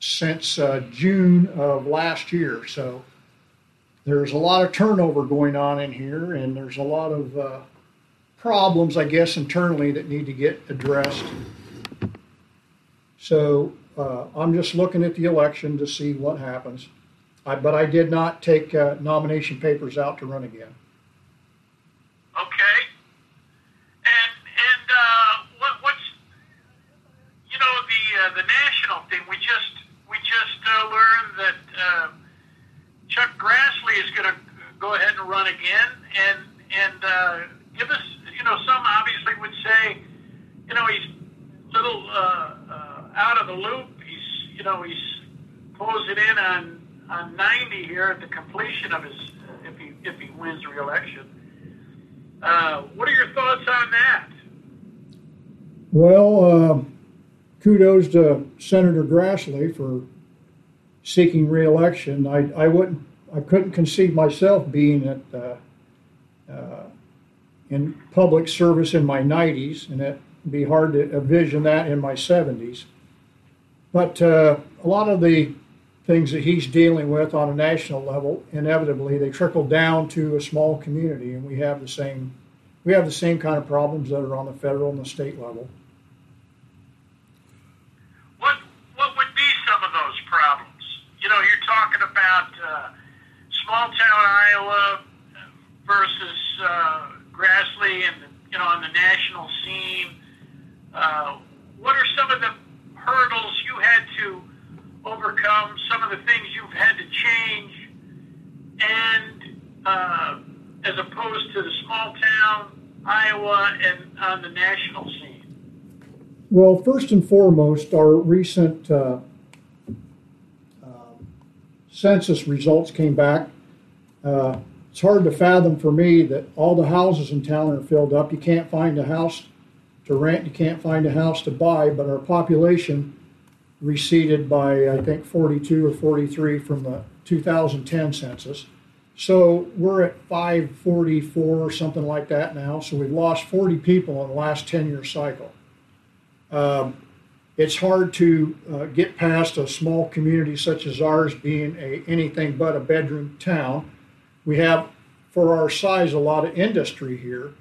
since uh, June of last year. So there's a lot of turnover going on in here, and there's a lot of uh, problems, I guess, internally that need to get addressed. So uh, I'm just looking at the election to see what happens. I, but I did not take uh, nomination papers out to run again. Okay. And and uh, what, what's you know the uh, the national thing? We just we just uh, learned that uh, Chuck Grassley is going to go again, and and uh, give us you know some obviously would say you know he's a little uh, uh, out of the loop. He's you know he's closing in on on 90 here at the completion of his if he if he wins re-election. Uh, what are your thoughts on that? Well, uh, kudos to Senator Grassley for seeking reelection. I, I wouldn't, I couldn't conceive myself being at, uh, uh, in public service in my 90s, and it'd be hard to envision that in my 70s. but uh, a lot of the things that he's dealing with on a national level, inevitably they trickle down to a small community, and we have the same we have the same kind of problems that are on the federal and the state level. What what would be some of those problems? You know, you're talking about uh, small town Iowa versus uh, Grassley, and you know, on the national scene. Uh, what are some of the hurdles you had to overcome? Some of the things you've had to change, and uh, as opposed to the small town Iowa and on the national scene? Well, first and foremost, our recent uh, uh, census results came back. Uh, it's hard to fathom for me that all the houses in town are filled up. You can't find a house to rent, you can't find a house to buy, but our population receded by, I think, 42 or 43 from the 2010 census. So we're at 544 or something like that now. So we've lost 40 people in the last 10 year cycle. Um, it's hard to uh, get past a small community such as ours being a anything but a bedroom town. We have, for our size, a lot of industry here.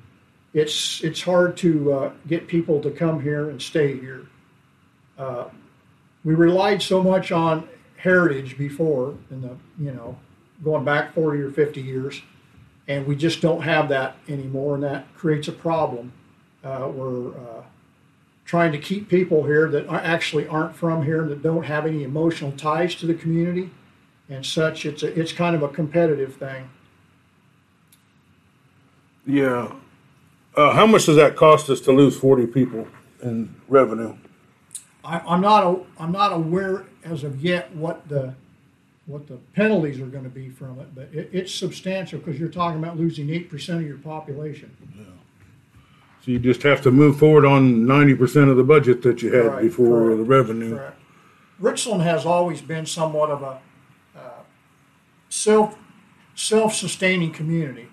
It's it's hard to uh, get people to come here and stay here. Uh, we relied so much on heritage before in the you know going back 40 or 50 years, and we just don't have that anymore, and that creates a problem. Uh, we're uh, trying to keep people here that actually aren't from here, that don't have any emotional ties to the community, and such. It's a, it's kind of a competitive thing. Yeah. Uh, how much does that cost us to lose 40 people in revenue? I, I'm not a, I'm not aware as of yet what the what the penalties are going to be from it, but it, it's substantial because you're talking about losing eight percent of your population. So you just have to move forward on 90% of the budget that you had Right, before correct, the revenue. correct. Richland has always been somewhat of a uh, self self sustaining community.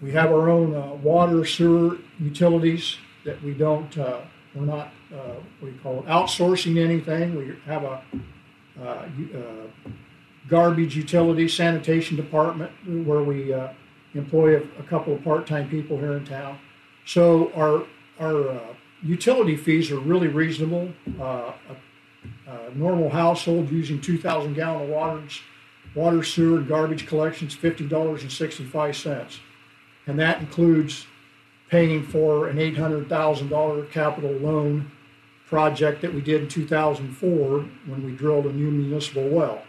We have our own uh, water, sewer, utilities that we don't. Uh, we're not. Uh, you call it? Outsourcing anything. We have a uh, uh, garbage utility sanitation department where we uh, employ a, a couple of part-time people here in town. So our our utility fees are really reasonable. A, a normal household using 2,000 gallon of water, water, sewer, garbage collections, $50.65, and that includes paying for an $800,000 capital loan project that we did in 2004 when we drilled a new municipal well.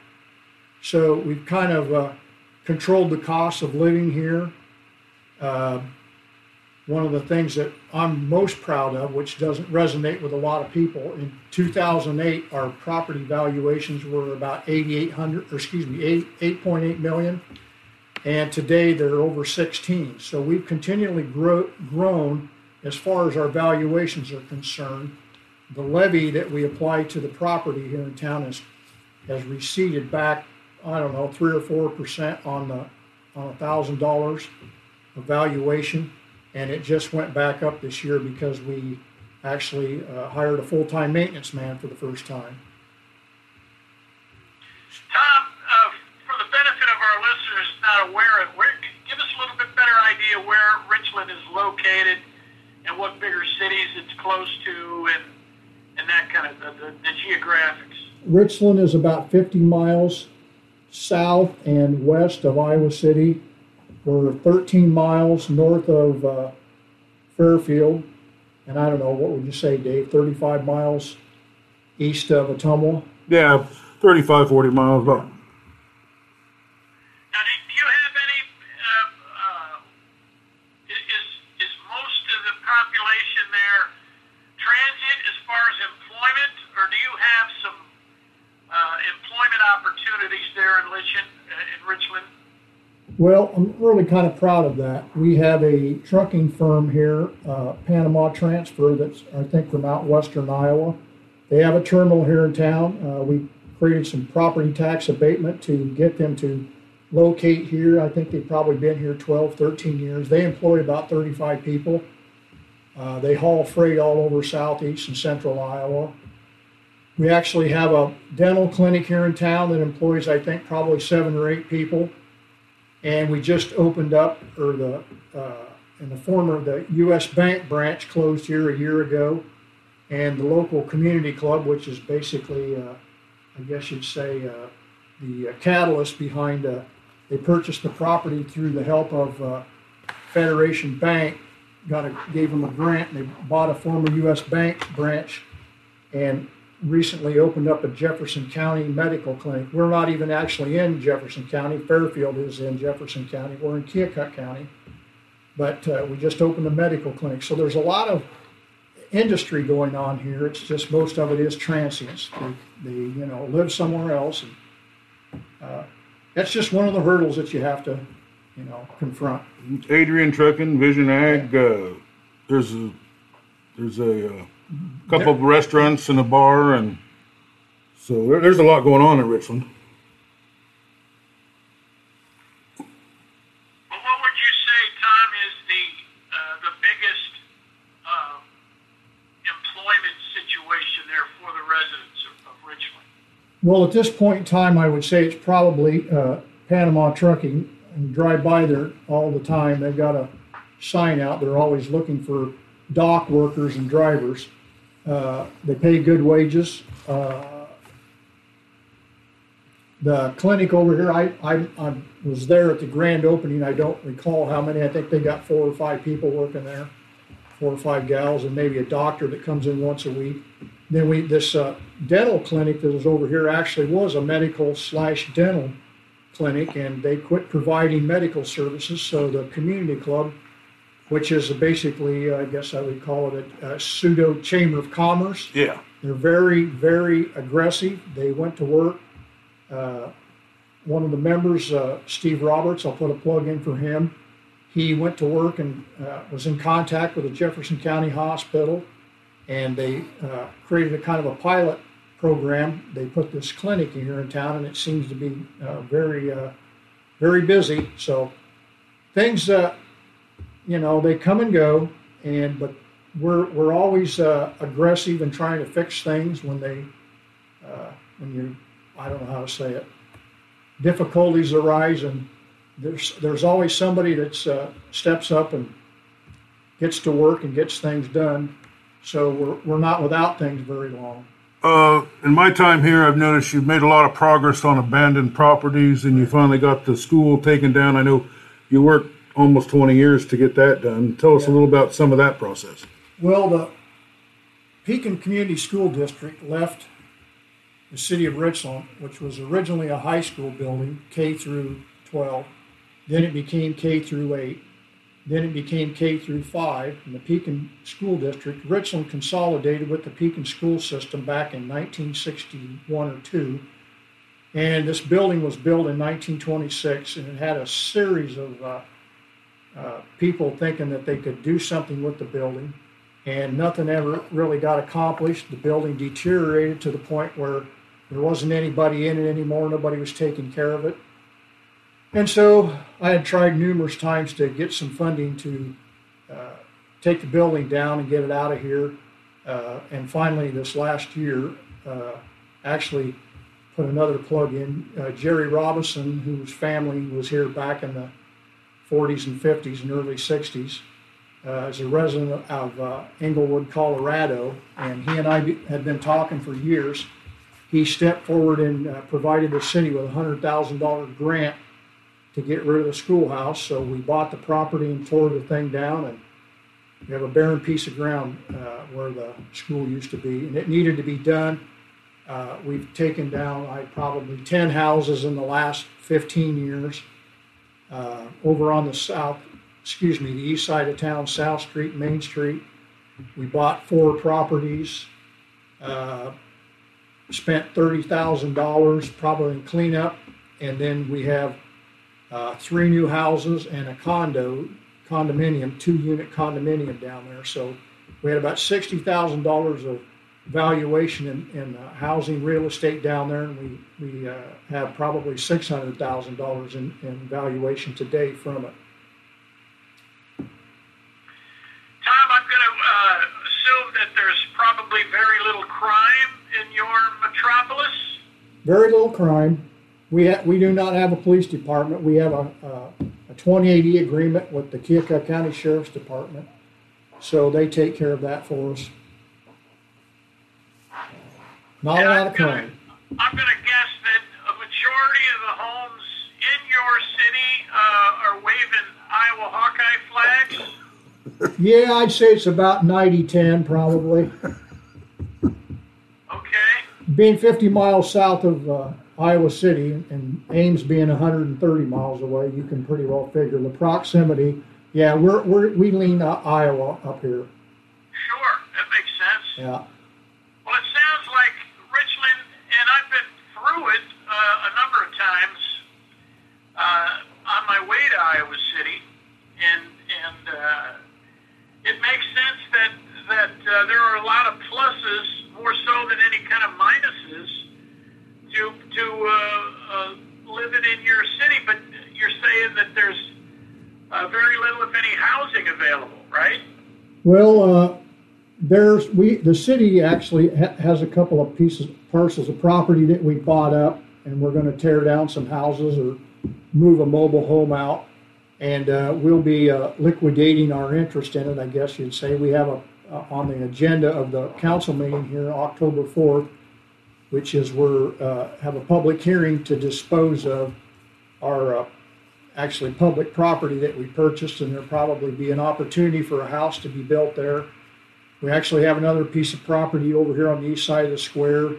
So we've kind of uh, controlled the cost of living here. Uh, one of the things that I'm most proud of, which doesn't resonate with a lot of people, in 2008, our property valuations were about 8,800, or excuse me, 8, 8.8 million, and today they're over 16. So we've continually grow, grown as far as our valuations are concerned. The levy that we apply to the property here in town has has receded back, I don't know, three or four percent on the on a thousand dollars valuation, and it just went back up this year because we actually uh, hired a full-time maintenance man for the first time. Tom, uh, for the benefit of our listeners not aware of, where, give us a little bit better idea where Richland is located and what bigger cities it's close to and and that kind of the, the, the geographics. Richland is about 50 miles south and west of Iowa City. We're 13 miles north of uh, Fairfield, and I don't know what would you say, Dave? 35 miles east of Ottumwa. Yeah, 35, 40 miles. About. Now, do, do you have any? Uh, uh, is is most of the population there transient as far as employment, or do you have some uh, employment opportunities there in Richland? Uh, in Richland? Well, I'm really kind of proud of that. We have a trucking firm here, uh, Panama Transfer, that's I think from out western Iowa. They have a terminal here in town. Uh, we created some property tax abatement to get them to locate here. I think they've probably been here 12, 13 years. They employ about 35 people. Uh, they haul freight all over southeast and central Iowa. We actually have a dental clinic here in town that employs, I think, probably seven or eight people. And we just opened up, or the, uh, in the former, the US Bank branch closed here a year ago. And the local community club, which is basically, uh, I guess you'd say, uh, the uh, catalyst behind, uh, they purchased the property through the help of uh, Federation Bank, got a, gave them a grant, and they bought a former US Bank branch and recently opened up a Jefferson County medical clinic. We're not even actually in Jefferson County. Fairfield is in Jefferson County. We're in Keokuk County. But uh, we just opened a medical clinic. So there's a lot of industry going on here. It's just most of it is transients. They, they you know, live somewhere else. And, uh, that's just one of the hurdles that you have to, you know, confront. Adrian Trucking, Vision Ag. Uh, there's a there's a uh, couple of restaurants and a bar, and so there, there's a lot going on in Richland. Well, what would you say, Tom, is the uh, the biggest uh, employment situation there for the residents of, of Richland? Well, at this point in time, I would say it's probably uh, Panama Trucking. And drive by there all the time. They've got a sign out. They're always looking for dock workers and drivers. Uh, they pay good wages. Uh, the clinic over here, I, I, I was there at the grand opening. I don't recall how many. I think they got four or five people working there, four or five gals, and maybe a doctor that comes in once a week. Then we this uh, dental clinic that was over here actually was a medical slash dental clinic, and they quit providing medical services. So the community club, which is basically, uh, I guess I would call it a, a pseudo chamber of commerce. Yeah. They're very, very aggressive. They went to work. Uh, one of the members, uh, Steve Roberts, I'll put a plug in for him. He went to work and uh, was in contact with the Jefferson County Hospital, and they uh, created a kind of a pilot program. They put this clinic here in town, and it seems to be uh, very, uh, very busy. So things, uh, you know, they come and go, and but we're we're always uh, aggressive in trying to fix things when they uh, when you I don't know how to say it difficulties arise, and there's there's always somebody that uh, steps up and gets to work and gets things done. So we're we're not without things very long. Uh, in my time here, I've noticed you've made a lot of progress on abandoned properties, and you finally got the school taken down. I know you worked almost 20 years to get that done. Tell us a little about some of that process. Well, the Pekin Community School District left the city of Richland, which was originally a high school building, K through 12. Then it became K through 8. Then it became K through 5. And the Pekin School District, Richland consolidated with the Pekin school system back in 1961 or 2. And this building was built in 1926, and it had a series of uh, uh, people thinking that they could do something with the building, and nothing ever really got accomplished. The building deteriorated to the point where there wasn't anybody in it anymore, nobody was taking care of it. And so I had tried numerous times to get some funding to uh, take the building down and get it out of here. Uh, and finally, this last year, uh, actually put another plug in. Uh, Jerry Robinson, whose family was here back in the 40s and 50s and early 60s, uh, is a resident of uh, Englewood, Colorado, and he and I be, had been talking for years. He stepped forward and uh, provided the city with a hundred thousand dollar grant to get rid of the schoolhouse. So we bought the property and tore the thing down, and we have a barren piece of ground uh, where the school used to be, and it needed to be done. Uh, we've taken down I probably ten houses in the last 15 years. Uh, over on the south, excuse me, the east side of town, South Street, Main Street, we bought four properties. Uh, spent thirty thousand dollars probably in cleanup, and then we have uh, three new houses and a condo, condominium, two unit condominium down there. So we had about sixty thousand dollars of valuation in, in uh, housing real estate down there, and we we uh, have probably six hundred thousand dollars in, in valuation today from it. Tom, I'm going to uh, assume that there's probably very little crime in your metropolis. very little crime. We ha- we do not have a police department. We have a, a, a 28E agreement with the Keokuk County Sheriff's Department, so they take care of that for us. Not a lot I'm of gonna- crime. I'm going to guess that a majority of the homes in your city uh, are waving Iowa Hawkeye flags. Yeah, I'd say it's about 90-10 probably. Okay. being 50 miles south of uh, Iowa City and Ames being 130 miles away, you can pretty well figure the proximity. Yeah, we're, we're we lean uh, Iowa up here. Sure, that makes sense. Yeah, Well, it sounds like Richland, and I've been through it uh, a number of times uh, on my way to Iowa City, and and uh, it makes sense that that uh, there are a lot of pluses more so than any kind of minuses to to uh, uh, living in your city. But you're saying that there's uh, very little, if any, housing available, right? Well, uh, there's we the city actually ha- has a couple of pieces parcels of property that we bought up, and we're going to tear down some houses or move a mobile home out, and uh, we'll be uh, liquidating our interest in it. I guess you'd say we have a on the agenda of the council meeting here October fourth, which is we're uh, have a public hearing to dispose of our uh, actually public property that we purchased, and there'll probably be an opportunity for a house to be built there. We actually have another piece of property over here on the east side of the square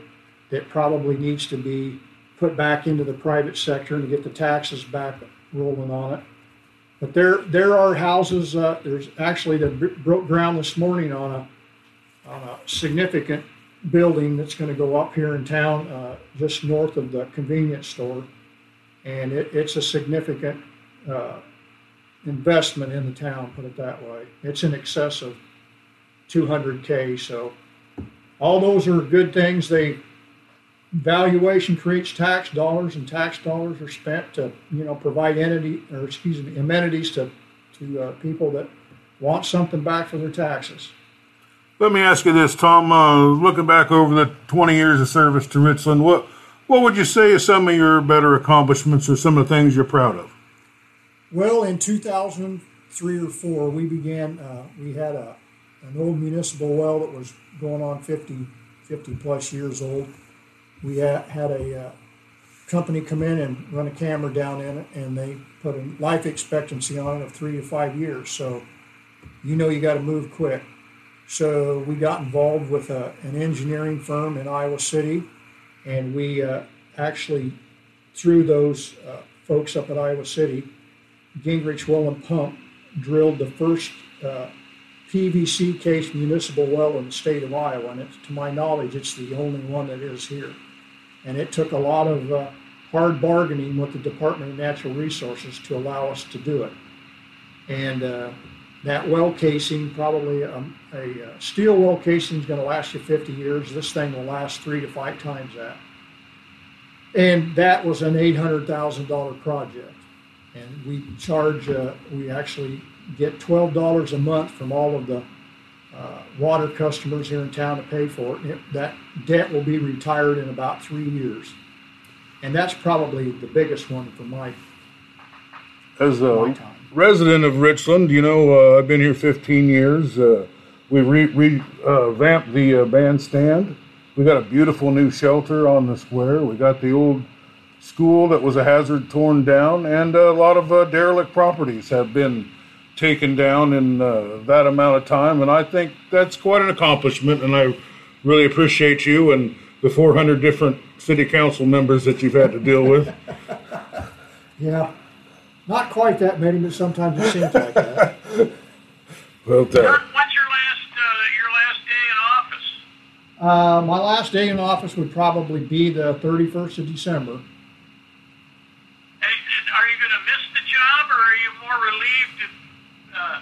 that probably needs to be put back into the private sector and get the taxes back rolling on it. But there, there are houses. Uh, there's actually that broke ground this morning on a on a significant building that's going to go up here in town, uh, just north of the convenience store, and it, it's a significant uh, investment in the town. Put it that way. It's in excess of 200k. So all those are good things. They valuation creates tax dollars, and tax dollars are spent to you know provide entity or excuse me amenities to to uh, people that want something back for their taxes. Let me ask you this, Tom. Uh, looking back over the 20 years of service to Richland, what what would you say is some of your better accomplishments or some of the things you're proud of? Well, in 2003 or four, we began. Uh, we had a an old municipal well that was going on 50, 50 plus years old. We had, a uh, company come in and run a camera down in it, and they put a life expectancy on it of three to five years. So, you know, you got to move quick. So we got involved with a, an engineering firm in Iowa City, and we uh, actually, through those uh, folks up at Iowa City, Gingrich Well and Pump drilled the first uh, PVC case municipal well in the state of Iowa, and it's, to my knowledge, it's the only one that is here. And it took a lot of uh, hard bargaining with the Department of Natural Resources to allow us to do it. And uh, that well casing, probably um, a uh, steel well casing is going to last you 50 years. This thing will last three to five times that. And that was an $800,000 project. And we charge, uh, we actually get $12 a month from all of the uh, water customers here in town to pay for it. It- That debt will be retired in about three years. And that's probably the biggest one for my, As my a time. resident of Richland, you know, uh, I've been here 15 years. Uh, we re- re- uh, the uh, bandstand. We got a beautiful new shelter on the square. We got the old school that was a hazard torn down, and a lot of uh, derelict properties have been taken down in uh, that amount of time. And I think that's quite an accomplishment, and I really appreciate you and the 400 different city council members that you've had to deal with. [laughs] Yeah, not quite that many, but sometimes it seems like that. [laughs] Well, uh, Kurt, when's your last uh, your last day in office? Uh, my last day in office would probably be the 31st of December. Are you going to miss the job, or are you more relieved to uh,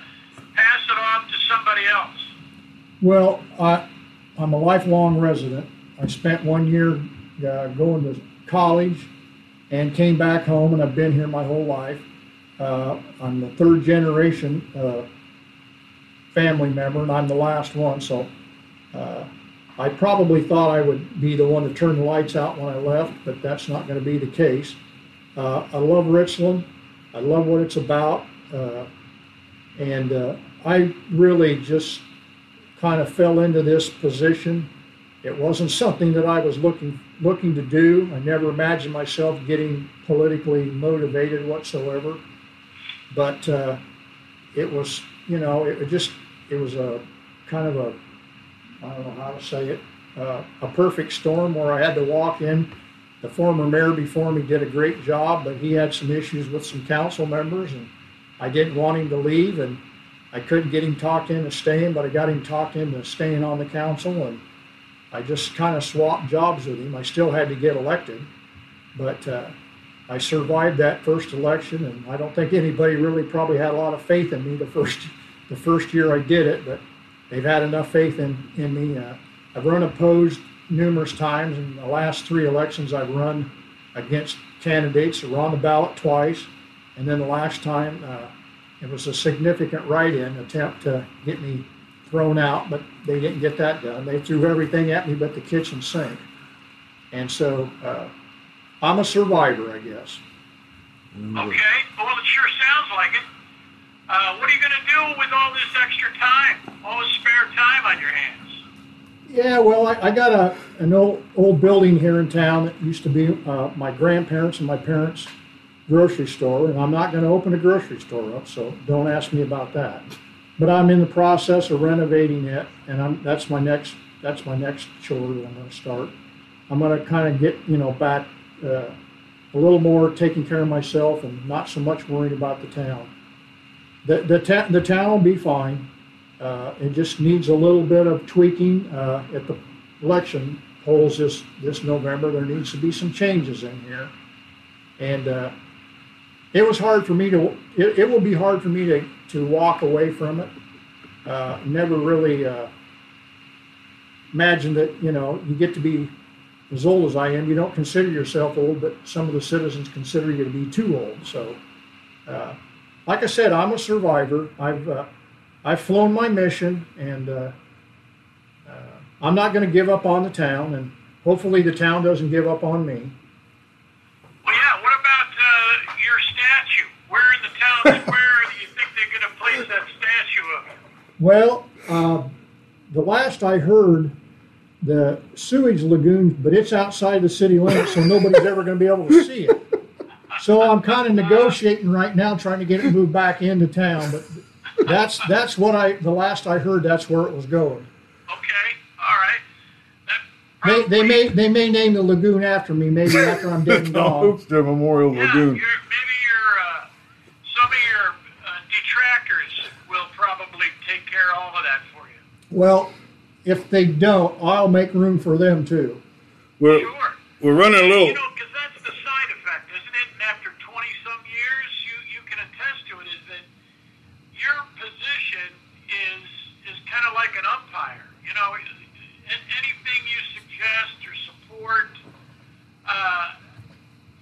pass it off to somebody else? Well, I, I'm a lifelong resident. I spent one year uh, going to college and came back home, and I've been here my whole life. Uh, I'm the third generation uh, family member, and I'm the last one. So uh, I probably thought I would be the one to turn the lights out when I left, but that's not going to be the case. Uh, I love Richland. I love what it's about. Uh, and uh, I really just kind of fell into this position. It wasn't something that I was looking looking to do. I never imagined myself getting politically motivated whatsoever. But uh, it was, you know, it, just it was a kind of a I don't know how to say it uh, a perfect storm where I had to walk in. The former mayor before me did a great job, but he had some issues with some council members, and I didn't want him to leave, and I couldn't get him talked into staying, but I got him talked into staying on the council, and I just kind of swapped jobs with him. I still had to get elected, but uh, I survived that first election, and I don't think anybody really probably had a lot of faith in me the first the first year I did it, but they've had enough faith in in me. Uh, I've run opposed numerous times. In the last three elections, I've run against candidates that were on the ballot twice, and then the last time uh, it was a significant write-in attempt to get me thrown out, but they didn't get that done. They threw everything at me but the kitchen sink. And so uh, I'm a survivor, I guess. Okay. Well, it sure sounds like it. Uh, what are you going to do with all this extra time, all this spare time on your hands? Yeah, well, I, I got a an old old building here in town that used to be uh, my grandparents and my parents' grocery store, and I'm not going to open a grocery store up, so don't ask me about that. But I'm in the process of renovating it, and I'm that's my next that's my next chore that I'm going to start. I'm going to kind of get you know back uh, a little more taking care of myself and not so much worrying about the town. The the, ta- the town will be fine. Uh, it just needs a little bit of tweaking uh, at the election polls this, this November. There needs to be some changes in here. And uh, it was hard for me to, it, it will be hard for me to, to walk away from it. Uh, never really uh, imagined that, you know, you get to be as old as I am. You don't consider yourself old, but some of the citizens consider you to be too old. So, uh, like I said, I'm a survivor. I've, I've flown my mission, and uh, uh, I'm not going to give up on the town, and hopefully the town doesn't give up on me. Well, yeah. What about uh, your statue? Where in the town [laughs] square do you think they're going to place that statue of you? Well, uh, the last I heard, the sewage lagoon, but it's outside the city limits, so nobody's ever going to be able to see it. So I'm kind [laughs] of negotiating right now, trying to get it moved back into town, but that's that's what I the last I heard. That's where it was going. Okay. All right. That They, they may they may name the lagoon after me, maybe after I'm [laughs] dead and gone. Hoopster Memorial Yeah, Lagoon. your, maybe your uh, some of your uh, detractors will probably take care of all of that for you. Well, if they don't, I'll make room for them too. We're, Sure. we're running a You little. know, because that's the side effect, isn't it? And after 20 some years, you, you can attest to it, is that your position is is kind of like an umpire. You know, anything you suggest or support, uh,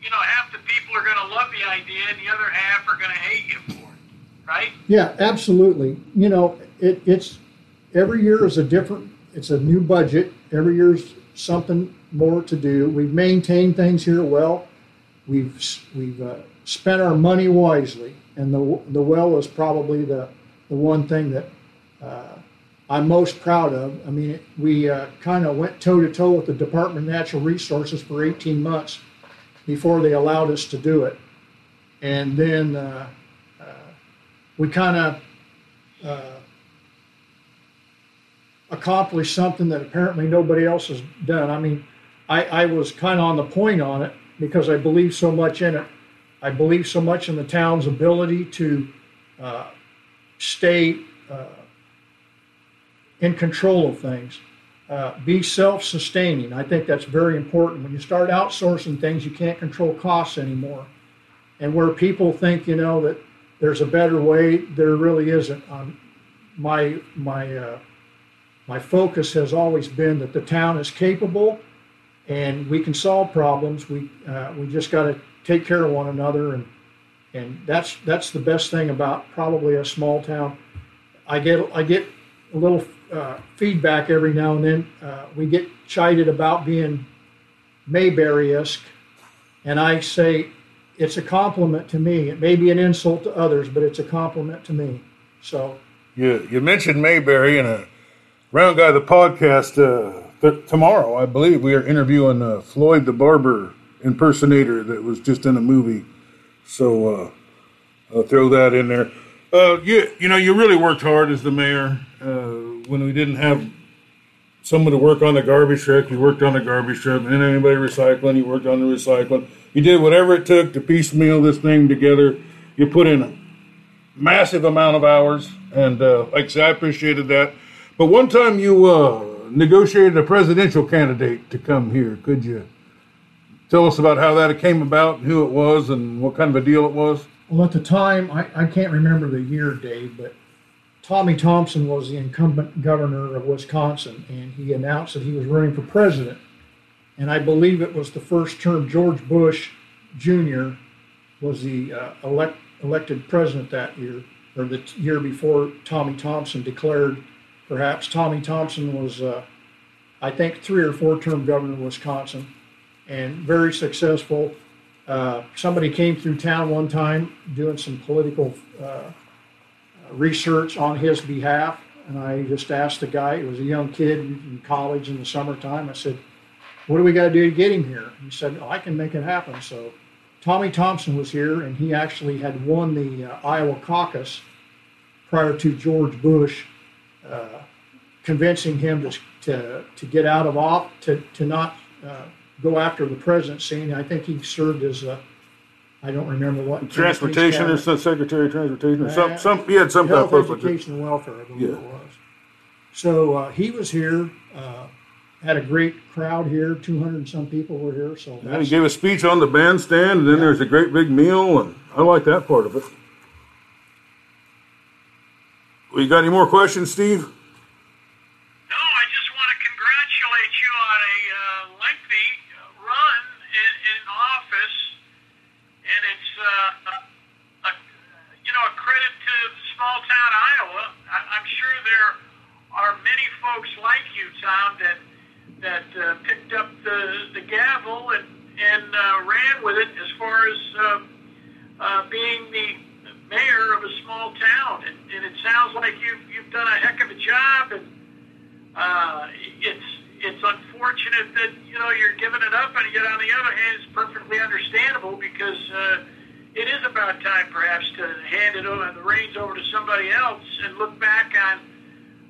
you know, half the people are going to love the idea and the other half are going to hate you for it, right? Yeah, absolutely. You know, it, it's every year is a different. It's a new budget. Every year's something more to do. We've maintained things here well. We've we've uh, spent our money wisely, and the the well was probably the the one thing that uh, I'm most proud of. I mean, we uh, kind of went toe to toe with the Department of Natural Resources for 18 months before they allowed us to do it, and then uh, uh, we kind of uh, accomplished something that apparently nobody else has done. I mean, I, I was kind of on the point on it because I believe so much in it. I believe so much in the town's ability to uh, stay uh, in control of things, uh, be self sustaining. I think that's very important. When you start outsourcing things, you can't control costs anymore. And where people think, you know, that there's a better way, there really isn't. Um, my, my, uh, my focus has always been that the town is capable and we can solve problems. We, uh, we just got to take care of one another. And, and that's, that's the best thing about probably a small town. I get, I get a little uh, feedback every now and then. Uh, we get chided about being Mayberry-esque, and I say it's a compliment to me. It may be an insult to others, but it's a compliment to me. So You, you mentioned Mayberry in a round guy the podcast uh, th- tomorrow. I believe we are interviewing uh, Floyd the barber impersonator that was just in a movie. So uh, throw that in there. Uh, you you know you really worked hard as the mayor uh, when we didn't have someone to work on the garbage truck. You worked on the garbage truck, and anybody recycling, you worked on the recycling. You did whatever it took to piecemeal this thing together. You put in a massive amount of hours, and uh, like I said, I appreciated that. But one time you uh, negotiated a presidential candidate to come here. Could you tell us about how that came about, and who it was, and what kind of a deal it was? Well, at the time, I, I can't remember the year, Dave, but Tommy Thompson was the incumbent governor of Wisconsin, and he announced that he was running for president. And I believe it was the first term George Bush Jr. was the uh, elect, elected president that year, or the t- year before Tommy Thompson declared. Perhaps Tommy Thompson was, uh, I think, three or four term governor of Wisconsin, and very successful. Uh, somebody came through town one time doing some political uh, research on his behalf, and I just asked the guy. It was a young kid in college in the summertime. I said, "What do we got to do to get him here?" He said, oh, "I can make it happen." So Tommy Thompson was here, and he actually had won the uh, Iowa caucus prior to George Bush uh, convincing him to, to to get out of off to to not uh, go after the presidency. And I think he served as a I don't remember what Transportation or some secretary of transportation or some some. He had some kind of Health, post education, and welfare, I believe Yeah. it was. So uh, he was here. Uh, had a great crowd here. Two hundred and some people were here. So And he that's, gave a speech on the bandstand, and then there's a great big meal, and I like that part of it. We got any more questions, Steve? No, I just want to congratulate you on a uh, lengthy uh, run in, in office, and it's uh, a, a, you know a credit to small town Iowa. I, I'm sure there are many folks like you, Tom, that that uh, picked up the the gavel and and uh, ran with it as far as uh, uh, being the mayor of a small town, and, and it sounds like you've you've done a heck of a job and uh, it's it's unfortunate that you know you're giving it up, and yet on the other hand, it's perfectly understandable because uh, it is about time, perhaps, to hand it over the reins over to somebody else and look back on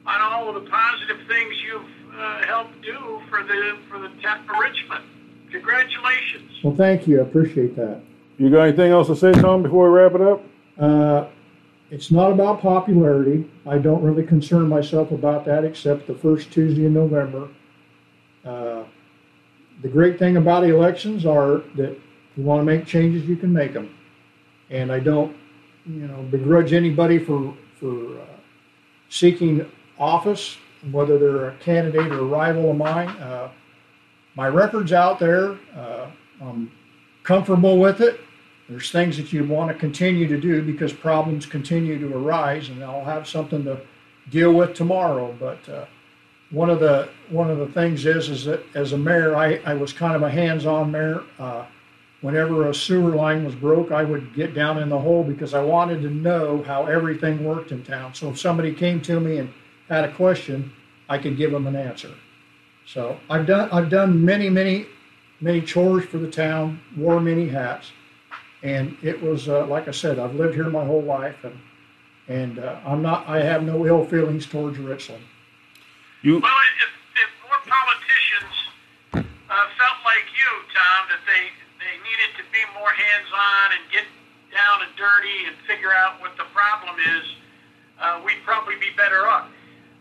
on all of the positive things you've uh, helped do for the for the town of Richmond. Congratulations. well, thank you. I appreciate that. You got anything else to say, Tom, before we wrap it up? Uh, it's not about popularity. I don't really concern myself about that, except the first Tuesday in November. Uh, the great thing about elections are that if you want to make changes, you can make them, and I don't, you know, begrudge anybody for for uh, seeking office, whether they're a candidate or a rival of mine. Uh, my record's out there. Uh, I'm comfortable with it. There's things that you want to continue to do because problems continue to arise, and I'll have something to deal with tomorrow. But uh, one of the one of the things is is that as a mayor, I, I was kind of a hands-on mayor. Whenever a sewer line was broke, I would get down in the hole because I wanted to know how everything worked in town. So if somebody came to me and had a question, I could give them an answer. So I've done I've done many many many chores for the town, wore many hats, and it was uh, like I said, I've lived here my whole life, and and uh, I'm not I have no ill feelings towards Richland. You Well, if, if more politicians uh, felt like you, Tom, that they they needed to be more hands-on and get down and dirty and figure out what the problem is, uh, we'd probably be better off.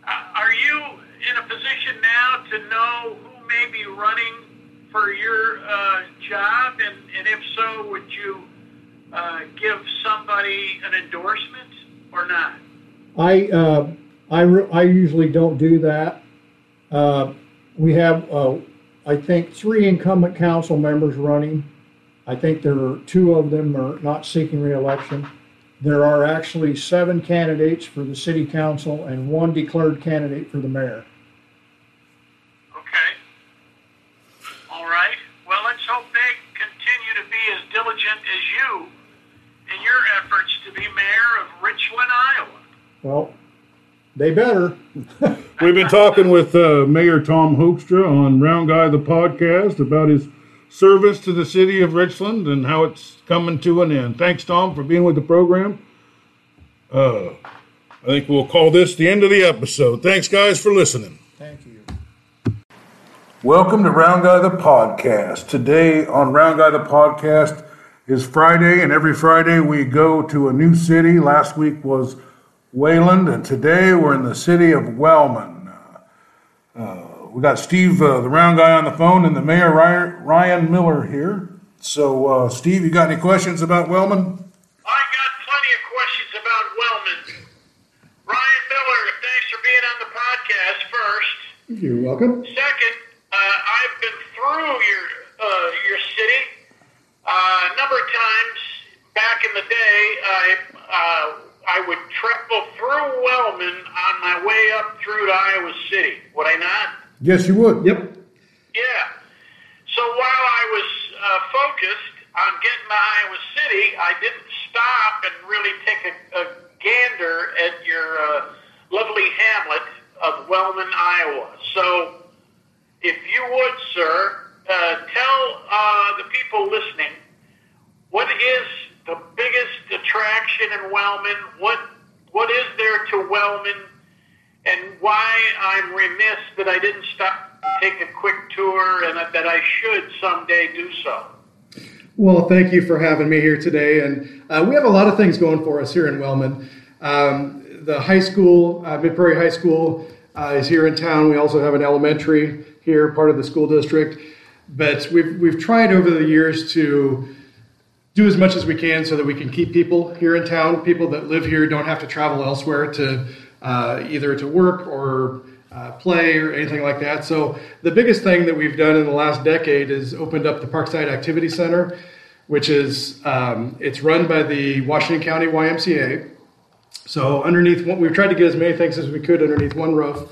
Uh, are you in a position now to know who may be running for your uh, job, and, and if so, would you uh, give somebody an endorsement or not? I uh, I re- I usually don't do that. Uh, we have uh, I think three incumbent council members running. I think there are two of them are not seeking reelection. There are actually seven candidates for the city council and one declared candidate for the mayor. Okay. All right. Well, let's hope they continue to be as diligent as you in your efforts to be mayor of Richland, Iowa. Well, they better. [laughs] We've been talking with uh, Mayor Tom Hoekstra on Round Guy the podcast about his service to the city of Richland and how it's coming to an end. Thanks, Tom, for being with the program. Uh, I think we'll call this the end of the episode. Thanks, guys, for listening. Thank you. Welcome to Round Guy the Podcast. Today on Round Guy the Podcast is Friday, and every Friday we go to a new city. Last week was Wayland, and today we're in the city of Wellman. Uh, we got Steve, uh, the Round Guy, on the phone, and the Mayor Ryan, Ryan Miller here. So, uh, Steve, you got any questions about Wellman? I got plenty of questions about Wellman. Ryan Miller, thanks for being on the podcast first. You're welcome. Second, uh, I've been through your uh, your city uh, a number of times. Back in the day, I uh, I would travel through Wellman on my way up through to Iowa City. Would I not? Yes, you would. Yep. Yeah. So while I was uh, focused on getting to Iowa City, I didn't stop and really take a, a gander at your uh, lovely hamlet of Wellman, Iowa. So if you would, sir, uh, tell uh, the people listening what is the biggest attraction in Wellman? What what is there to Wellman? And why I'm remiss that I didn't stop take a quick tour, and that I should someday do so. Well, thank you for having me here today. And uh, we have a lot of things going for us here in Wellman. Um, the high school, uh, Mid Prairie High School, uh, is here in town. We also have an elementary here, part of the school district. But we've, we've tried over the years to do as much as we can so that we can keep people here in town. People that live here don't have to travel elsewhere to uh, either to work or uh, play or anything like that. So the biggest thing that we've done in the last decade is opened up the Parkside Activity Center, which is um, it's run by the Washington County YMCA. So underneath, we've tried to get as many things as we could underneath one roof.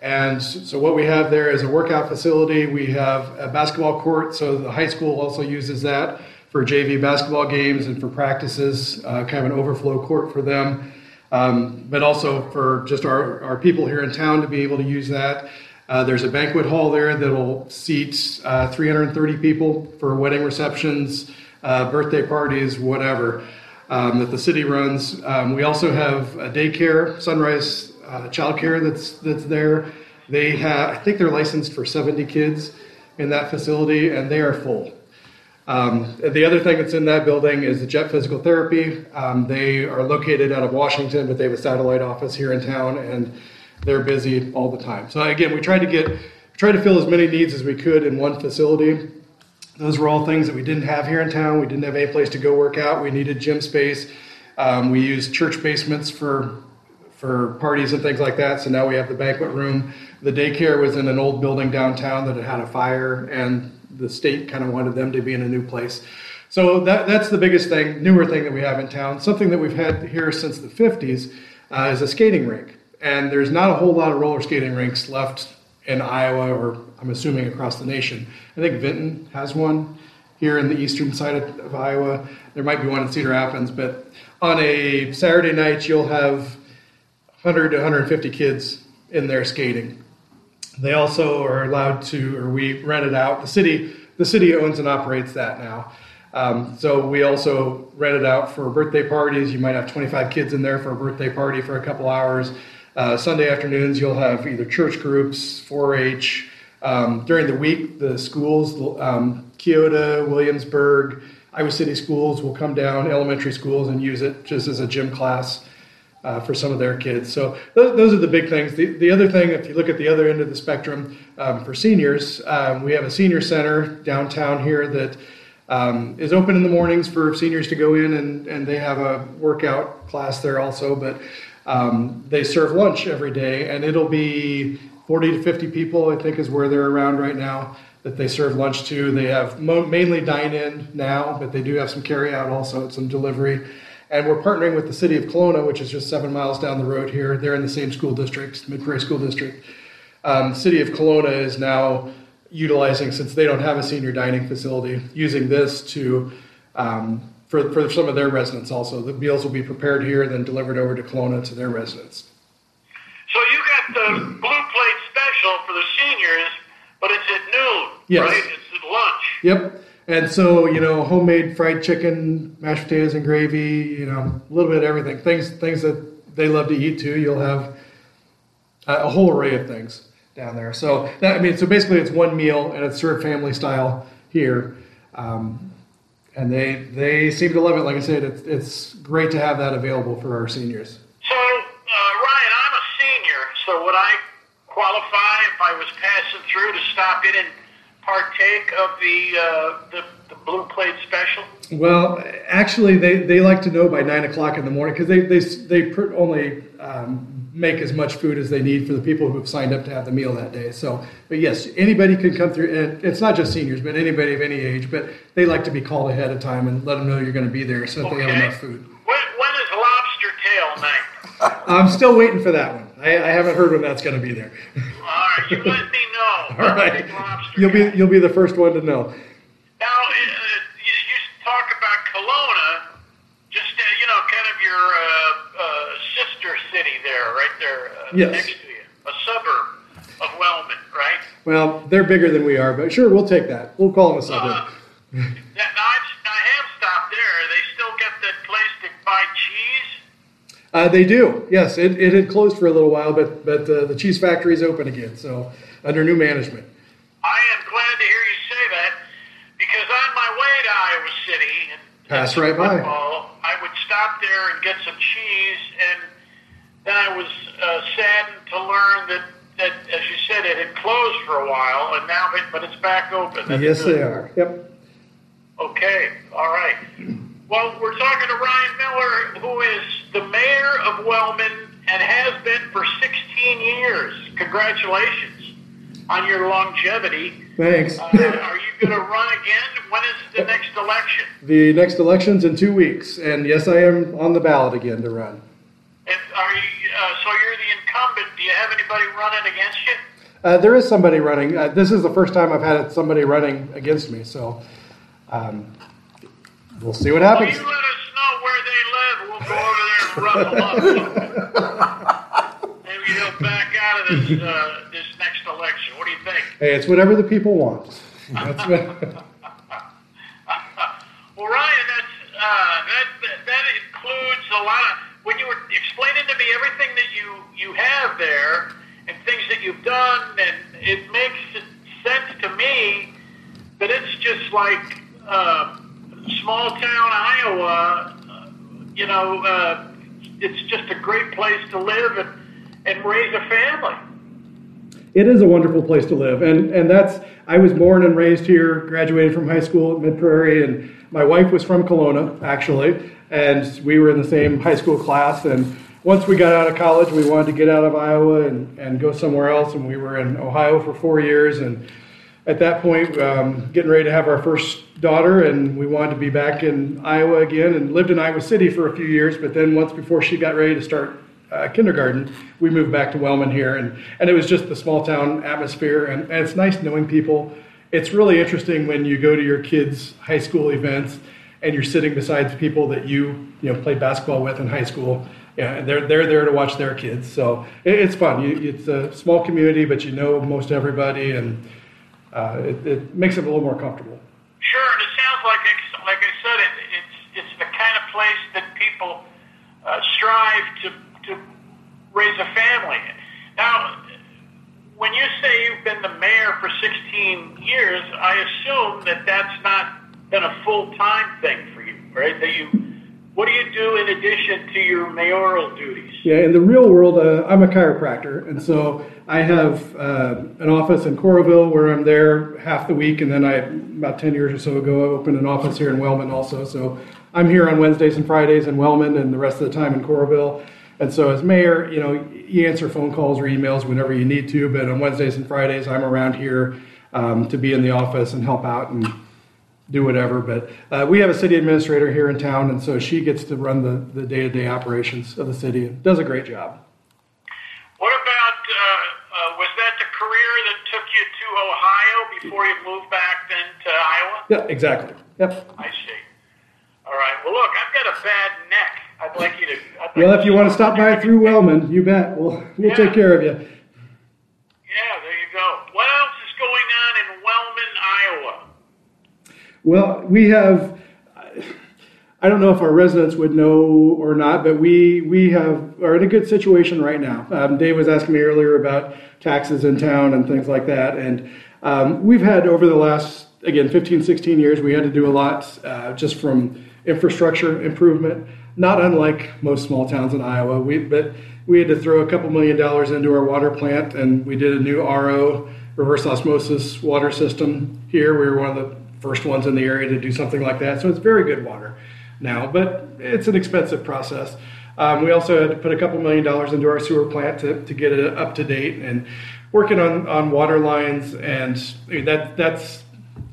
And so what we have there is a workout facility. We have a basketball court, so the high school also uses that for JV basketball games and for practices, uh, kind of an overflow court for them um, but also for just our, our people here in town to be able to use that. Uh, there's a banquet hall there that'll seat uh, 330 people for wedding receptions, uh, birthday parties, whatever um, that the city runs. Um, we also have a daycare, Sunrise uh, Childcare, that's that's there. They have, I think they're licensed for 70 kids in that facility, and they are full. Um, the other thing that's in that building is the Jet Physical Therapy. Um, they are located out of Washington, but they have a satellite office here in town, and they're busy all the time. So again, we tried to get, try to fill as many needs as we could in one facility. Those were all things that we didn't have here in town. We didn't have any place to go work out. We needed gym space. Um, we used church basements for for parties and things like that. So now we have the banquet room. The daycare was in an old building downtown that had had a fire, and the state kind of wanted them to be in a new place. So that, that's the biggest thing, newer thing that we have in town. Something that we've had here since the 50s uh, is a skating rink. And there's not a whole lot of roller skating rinks left in Iowa or I'm assuming across the nation. I think Vinton has one here in the eastern side of, of Iowa. There might be one in Cedar Rapids, but on a Saturday night, you'll have 100 to 150 kids in there skating. They also are allowed to, or we rent it out. The city, the city owns and operates that now. Um, so we also rent it out for birthday parties. You might have 25 kids in there for a birthday party for a couple hours. Uh, Sunday afternoons, you'll have either church groups, 4-H. Um, during the week, the schools, um, Keota, Williamsburg, Iowa City schools will come down, elementary schools, and use it just as a gym class uh, for some of their kids. So those, are the big things. The, the other thing, if you look at the other end of the spectrum um, for seniors, um, we have a senior center downtown here that um, is open in the mornings for seniors to go in, and, and they have a workout class there also. But um, they serve lunch every day, and it'll be 40 to 50 people, I think, is where they're around right now that they serve lunch to. They have mo- mainly dine in now, but they do have some carry out also, some delivery And we're partnering with the city of Kalona, which is just seven miles down the road here. They're in the same school district, Mid Prairie School District. Um, city of Kalona is now utilizing, since they don't have a senior dining facility, using this to um, for, for some of their residents also. The meals will be prepared here, and then delivered over to Kalona to their residents. So you got the blue plate special for the seniors, but it's at noon, Yes. right? It's at lunch. Yep. And so, you know, homemade fried chicken, mashed potatoes and gravy, you know, a little bit of everything. Things things that they love to eat too. You'll have a, whole array of things down there. So that, I mean, so basically it's one meal and it's served family style here. Um, and they they seem to love it. Like I said, it's it's great to have that available for our seniors. So, uh, Ryan, I'm a senior, so would I qualify if I was passing through to stop in and partake of the uh, the, the blue plate special? Well, actually, they, they like to know by nine o'clock in the morning because they they they pr- only um, make as much food as they need for the people who have signed up to have the meal that day. So, but yes, anybody can come through, and it's not just seniors, but anybody of any age. But they like to be called ahead of time and let them know you're going to be there so that they have enough food. When, when is lobster tail night? [laughs] I'm still waiting for that one. I, I haven't heard when that's going to be there. You let me know. [laughs] All right. You'll be you'll be the first one to know. Now, uh, you, you talk about Kalona, just uh, you know, kind of your uh, uh, sister city there, right there uh, Yes. next to you, a suburb of Wellman, right? Well, they're bigger than we are, but sure, we'll take that. We'll call them a suburb. Uh, now, I've, I have stopped there. They still get that place to buy cheese. Uh, they do. Yes, it, it had closed for a little while, but but uh, the cheese factory is open again. So under new management. I am glad to hear you say that because on my way to Iowa City and Pass right by. football, I would stop there and get some cheese, and then I was uh, saddened to learn that, that, as you said, it had closed for a while, and now it, but it's back open. That's yes, good. they are. Yep. Okay, all right. Well, we're talking to Ryan Miller, who is the mayor of Wellman and has been for 16 years. Congratulations on your longevity. Thanks. Uh, are you going to run again? When is the next election? the next election's in two weeks, and yes, I am on the ballot again to run. And are you, uh, so you're the incumbent. Do you have anybody running against you? Uh, there is somebody running. Uh, this is the first time I've had somebody running against me, so um, we'll see what Well, happens. you let us know where they live. We'll go over there and run them up. [laughs] Maybe he'll back out of this uh, this next election. What do you think? Hey, it's whatever the people want. That's what, [laughs] Well, Ryan, that's uh, that, that that includes a lot of when you were explaining to me everything that you you have there and things that you've done, and it makes sense to me that it's just like uh, small town Iowa. You know, uh, it's just a great place to live and and raise a family. it is a wonderful place to live, and and that's. I was born and raised here, graduated from high school at Mid Prairie, and my wife was from Kalona actually, and we were in the same high school class. And once we got out of college, we wanted to get out of Iowa and and go somewhere else, and we were in Ohio for four years, and at that point, um, getting ready to have our first daughter, and we wanted to be back in Iowa again, and lived in Iowa City for a few years. But then, once before she got ready to start uh, kindergarten, we moved back to Wellman here, and and it was just the small town atmosphere, and, and it's nice knowing people. It's really interesting when you go to your kids' high school events, and you're sitting beside people that you you know played basketball with in high school. Yeah, and they're they're there to watch their kids, so it, it's fun. You, it's a small community, but you know most everybody, and uh, it, it makes it a little more comfortable. Sure, and it sounds like like I said, it, it's it's the kind of place that people uh, strive to to raise a family. Now, when you say you've been the mayor for 16 years, I assume that that's not been a full time thing for you, right? That you, what do you do in addition to your mayoral duties? Yeah, in the real world, uh, I'm a chiropractor, and so I have uh, an office in Coralville where I'm there half the week, and then I, about 10 years or so ago, I opened an office here in Wellman also. So I'm here on Wednesdays and Fridays in Wellman, and the rest of the time in Coralville. And so as mayor, you know, you answer phone calls or emails whenever you need to, but on Wednesdays and Fridays, I'm around here um, to be in the office and help out and do whatever. But uh, we have a city administrator here in town, and so she gets to run the, the day-to-day operations of the city and does a great job. What about, uh, uh, was that the career that took you to Ohio before you moved back then to Iowa? Yeah, exactly. Yep. I see. All right. Well, look, I've got a bad neck. I'd like you to. I'd like Well, if you want to stop by through Wellman, you bet. We'll we'll take care of you. Yeah, there you go. What else is going on in Wellman, Iowa? Well, we have. I don't know if our residents would know or not, but we we have are in a good situation right now. Um, Dave was asking me earlier about taxes in town and things like that, and um, we've had over the last again 15, 16 years, we had to do a lot uh, just from infrastructure improvement. Not unlike most small towns in Iowa, we but we had to throw a couple million dollars into our water plant, and we did a new RO reverse osmosis water system here. We were one of the first ones in the area to do something like that, so it's very good water now, but it's an expensive process. Um, we also had to put a couple million dollars into our sewer plant to, to get it up to date and working on, on water lines. And that that's,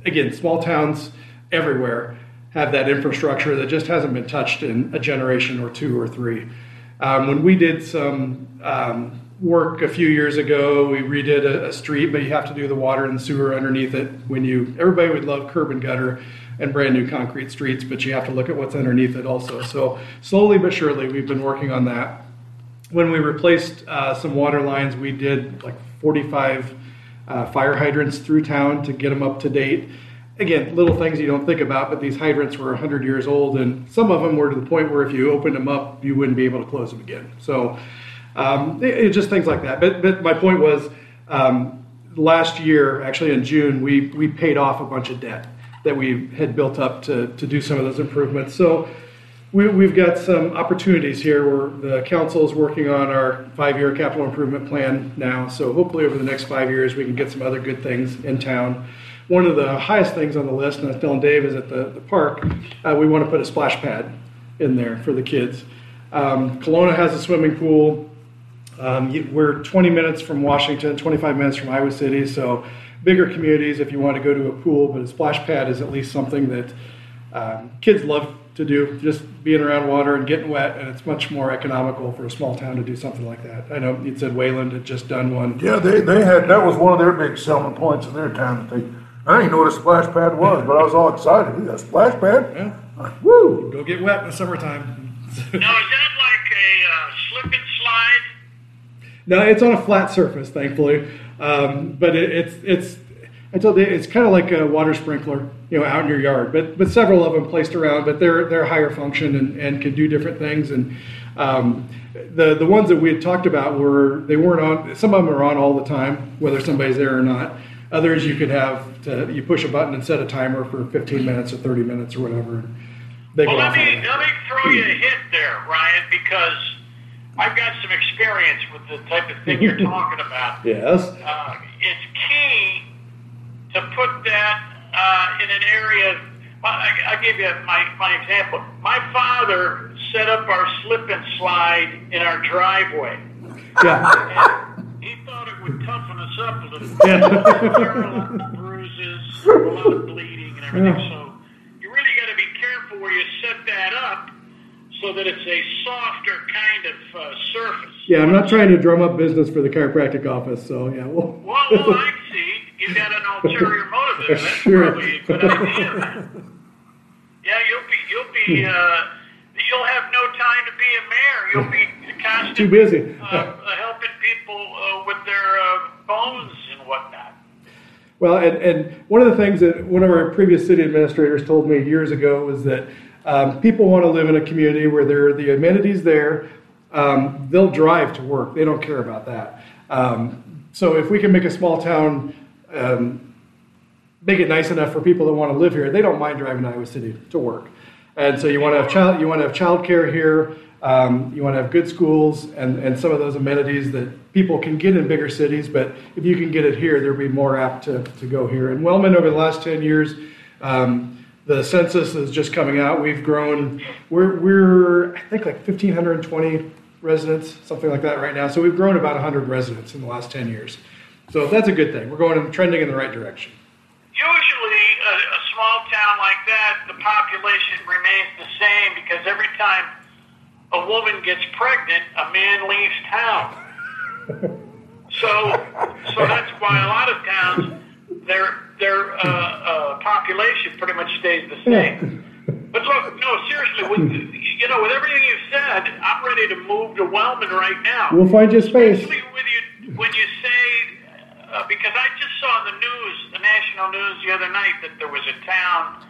again, small towns everywhere have that infrastructure that just hasn't been touched in a generation or two or three. Um, when we did some um, work a few years ago, we redid a, a street, but you have to do the water and sewer underneath it. When you, everybody would love curb and gutter and brand new concrete streets, but you have to look at what's underneath it also. So slowly but surely, we've been working on that. When we replaced uh, some water lines, we did like 45 uh, fire hydrants through town to get them up to date. Again, little things you don't think about, but these hydrants were 100 years old, and some of them were to the point where if you opened them up, you wouldn't be able to close them again. So, um, it, it just things like that. But, but my point was, um, last year, actually in June, we we paid off a bunch of debt that we had built up to, to do some of those improvements. So we, we've got some opportunities here where the council is working on our five-year capital improvement plan now. So hopefully over the next five years, we can get some other good things in town. One of the highest things on the list, and I was telling Dave, is at the, the park, uh, we want to put a splash pad in there for the kids. Um, Kalona has a swimming pool. Um, you- we're 20 minutes from Washington, 25 minutes from Iowa City, so bigger communities if you want to go to a pool, but a splash pad is at least something that um, kids love to do, just being around water and getting wet, and it's much more economical for a small town to do something like that. I know you said Wayland had just done one. Yeah, they, they had, that was one of their big selling points in their town, that they, I didn't know what a splash pad was, but I was all excited, we got a splash pad? Yeah. Woo! Go get wet in the summertime. Now, is No, it's on a flat surface, thankfully. Um, but it, it's it's I told you it's kind of like a water sprinkler, you know, out in your yard. But but several of them placed around, but they're they're higher function and, and can do different things. And um, the the ones that we had talked about were they weren't on. Some of them are on all the time, whether somebody's there or not. Others you could have to you push a button and set a timer for 15 minutes or 30 minutes or whatever. They Well, let me let me throw you a hint there, Ryan, because I've got some experience with the type of thing you're talking about. [laughs] Yes. Uh, it's key to put that uh, in an area. I, I give you my, my example. My father set up our slip and slide in our driveway. Yeah. And he thought it would toughen us up a little bit. Yeah. There were a lot of bruises, a lot of bleeding, and everything. So you really got to be careful where you set that up so that it's a softer kind of uh, surface. Yeah, I'm not trying to drum up business for the chiropractic office, so yeah. Well, Well, well, I see. You got an ulterior [laughs] motive there. That's Sure. probably a good idea. Yeah, you'll be, you'll be, uh, you'll have no time to be a mayor. You'll be constantly [laughs] Too busy. uh, helping people uh, with their uh, bones and whatnot. Well, and, and one of the things that one of our previous city administrators told me years ago was that um, people want to live in a community where there are the amenities there. Um, they'll drive to work. They don't care about that. Um, so if we can make a small town, um, make it nice enough for people that want to live here, they don't mind driving to Iowa City to work. And so you want to have child, you want to have childcare here. Um, you want to have good schools and, and some of those amenities that people can get in bigger cities. But if you can get it here, they'll be more apt to, to go here. And Wellman, over the last 10 years, um, the census is just coming out. We've grown, we're, we're I think like 1,520 residents, something like that right now. So we've grown about 100 residents in the last 10 years. So that's a good thing. We're going trending in the right direction. Usually, a, a small town like that, the population remains the same because every time a woman gets pregnant, a man leaves town. [laughs] So, so that's why a lot of towns, their their uh, uh, population pretty much stays the same. [laughs] But look, no, seriously, with you know, with everything you've said, I'm ready to move to Wellman right now. We'll find you space. Especially when you when you say uh, because I just saw in the news, the national news the other night that there was a town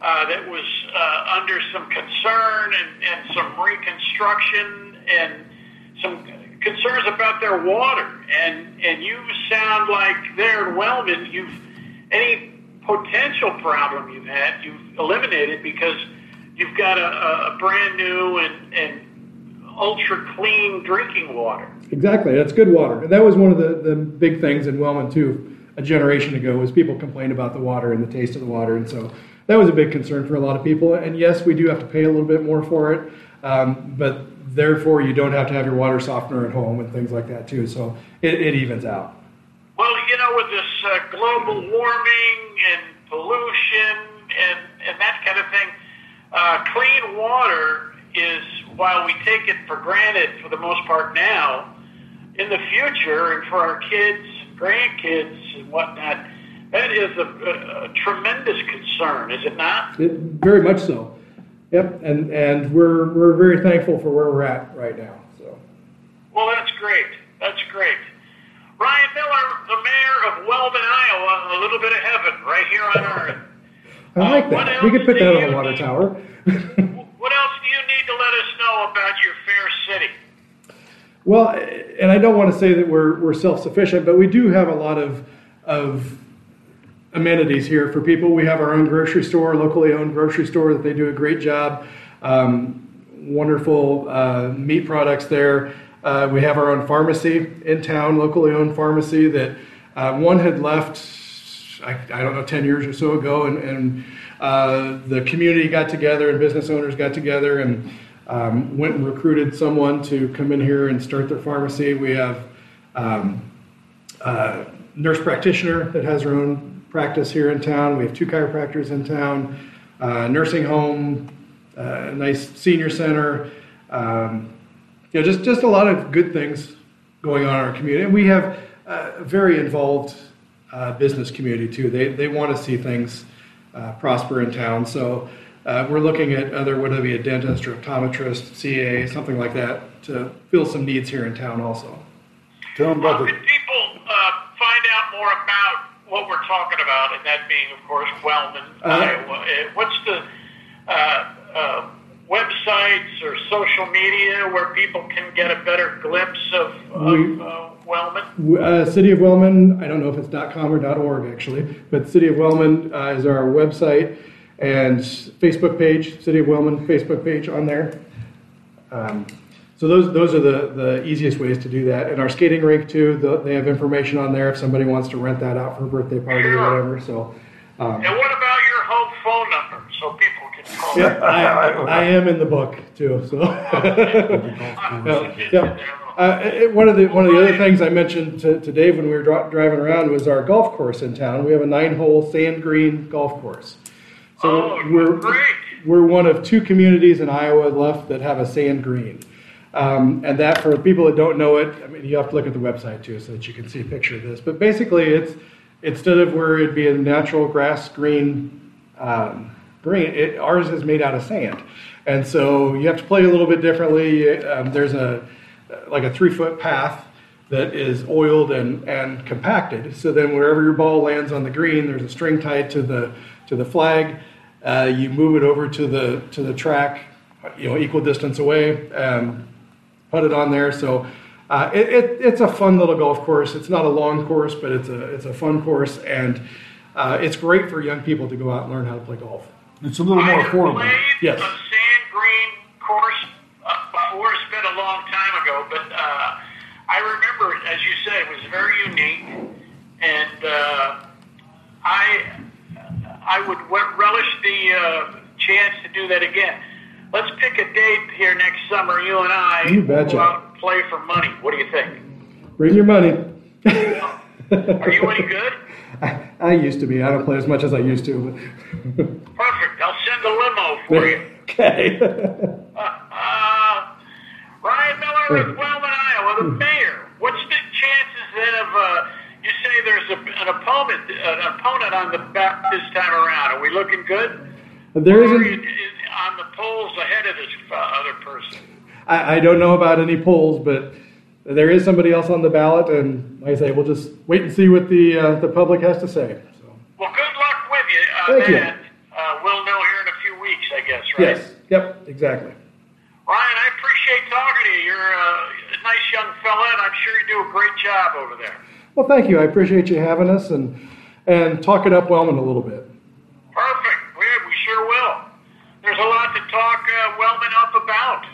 uh, that was uh, under some concern and, and some reconstruction and some concerns about their water. And and you sound like there in Wellman, you've any potential problem you've had, you've eliminated because you've got a, a brand new and, and ultra clean drinking water. Exactly, that's good water. That was one of the, the big things in Wellman too. A generation ago was people complained about the water and the taste of the water, and so that was a big concern for a lot of people. And yes, we do have to pay a little bit more for it, um, but therefore you don't have to have your water softener at home and things like that too. So it, it evens out. Well, you know, with this uh, global warming and pollution and, and that kind of thing, uh, clean water is, while we take it for granted for the most part now, in the future and for our kids, grandkids, and whatnot, that is a, a, a tremendous concern, is it not? It, very much so. Yep, and and we're we're very thankful for where we're at right now. So. Well, that's great. That's great. Ryan Miller, the mayor of Wellman, Iowa, a little bit of heaven right here on earth. I like Uh, that. We could put that on a water need? tower. [laughs] What else do you need to let us know about your fair city? Well, and I don't want to say that we're, we're self sufficient, but we do have a lot of, of amenities here for people. We have our own grocery store, locally owned grocery store, that they do a great job. Um, wonderful uh, meat products there. Uh, we have our own pharmacy in town, locally owned pharmacy that uh, one had left, I, I don't know, 10 years or so ago, and, and uh, the community got together and business owners got together and um, went and recruited someone to come in here and start their pharmacy. We have um, a nurse practitioner that has her own practice here in town. We have two chiropractors in town, uh, nursing home, uh, nice senior center. Um, you know, just just a lot of good things going on in our community. And we have a very involved uh, business community too. They they want to see things uh, prosper in town. So uh, we're looking at other whether it be a dentist or optometrist, CA, something like that, to fill some needs here in town also. Tell them How about can the. people uh, find out more about what we're talking about, and that being, of course, Wellman, Uh, Iowa? Uh, What's the uh, uh, websites or social media where people can get a better glimpse of, We- of uh, Wellman? Uh, City of Wellman, I don't know if it's .com or .org actually, but City of Wellman uh, is our website and Facebook page, City of Wellman Facebook page on there. Um, so those those are the, the easiest ways to do that. And our skating rink too, the, they have information on there if somebody wants to rent that out for a birthday party or whatever. So um, And what about your home phone number so people yeah. I, I am in the book too. So. [laughs] Yeah, yeah. Uh, it- one of the one of the other things I mentioned to, to Dave when we were dri- driving around was our golf course in town. We have a nine-hole sand green golf course. So Oh, we're great. we're one of two communities in Iowa left that have a sand green. Um, and that for people that don't know it, I mean, you have to look at the website too so that you can see a picture of this. But basically, it's instead of where it'd be a natural grass green um, green, it, ours is made out of sand, and so you have to play a little bit differently. Um, there's a like a three foot path that is oiled and, and compacted. So then wherever your ball lands on the green, there's a string tied to the to the flag. Uh, you move it over to the to the track, you know, equal distance away. Um, put it on there. So uh, it, it, it's a fun little golf course. It's not a long course, but it's a it's a fun course, and uh, it's great for young people to go out and learn how to play golf. It's a little more affordable. Yes. a sand green course uh, before. It's been a long time ago, but uh, I remember, as you said, it was very unique, and uh, I I would relish the uh, chance to do that again. Let's pick a date here next summer. You and I You betcha. go out and play for money. What do you think? Bring your money. Are you any good? [laughs] I, I used to be. I don't play as much as I used to. But. Perfect. I'll send a limo for you. okay. Uh, Ryan Miller with Wellman, Iowa, the mayor. What's the chances then of uh, you say there's a, an opponent an opponent on the ballot this time around? Are we looking good? there isn't. you on the polls ahead of this uh, other person? I, I don't know about any polls, but there is somebody else on the ballot, and like I say, we'll just wait and see what the uh, the public has to say. So. Well, good luck with you on Thank you. Uh, we'll know here in a few weeks, I guess, right? Yes. Yep. Exactly. Ryan, I appreciate talking to you. You're uh, a nice young fella, and I'm sure you do a great job over there. Well, thank you. I appreciate you having us and and talking up Wellman a little bit. Perfect. We, we sure will. There's a lot to talk uh, Wellman up about.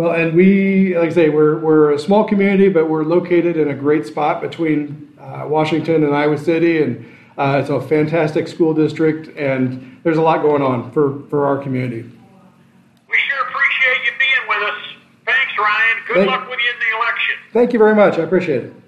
Well, and we, like I say, we're, we're a small community, but we're located in a great spot between uh, Washington and Iowa City, and uh, it's a fantastic school district, and there's a lot going on for, for our community. We sure appreciate you being with us. Thanks, Ryan. Good Thank- luck with you in the election. Thank you very much. I appreciate it.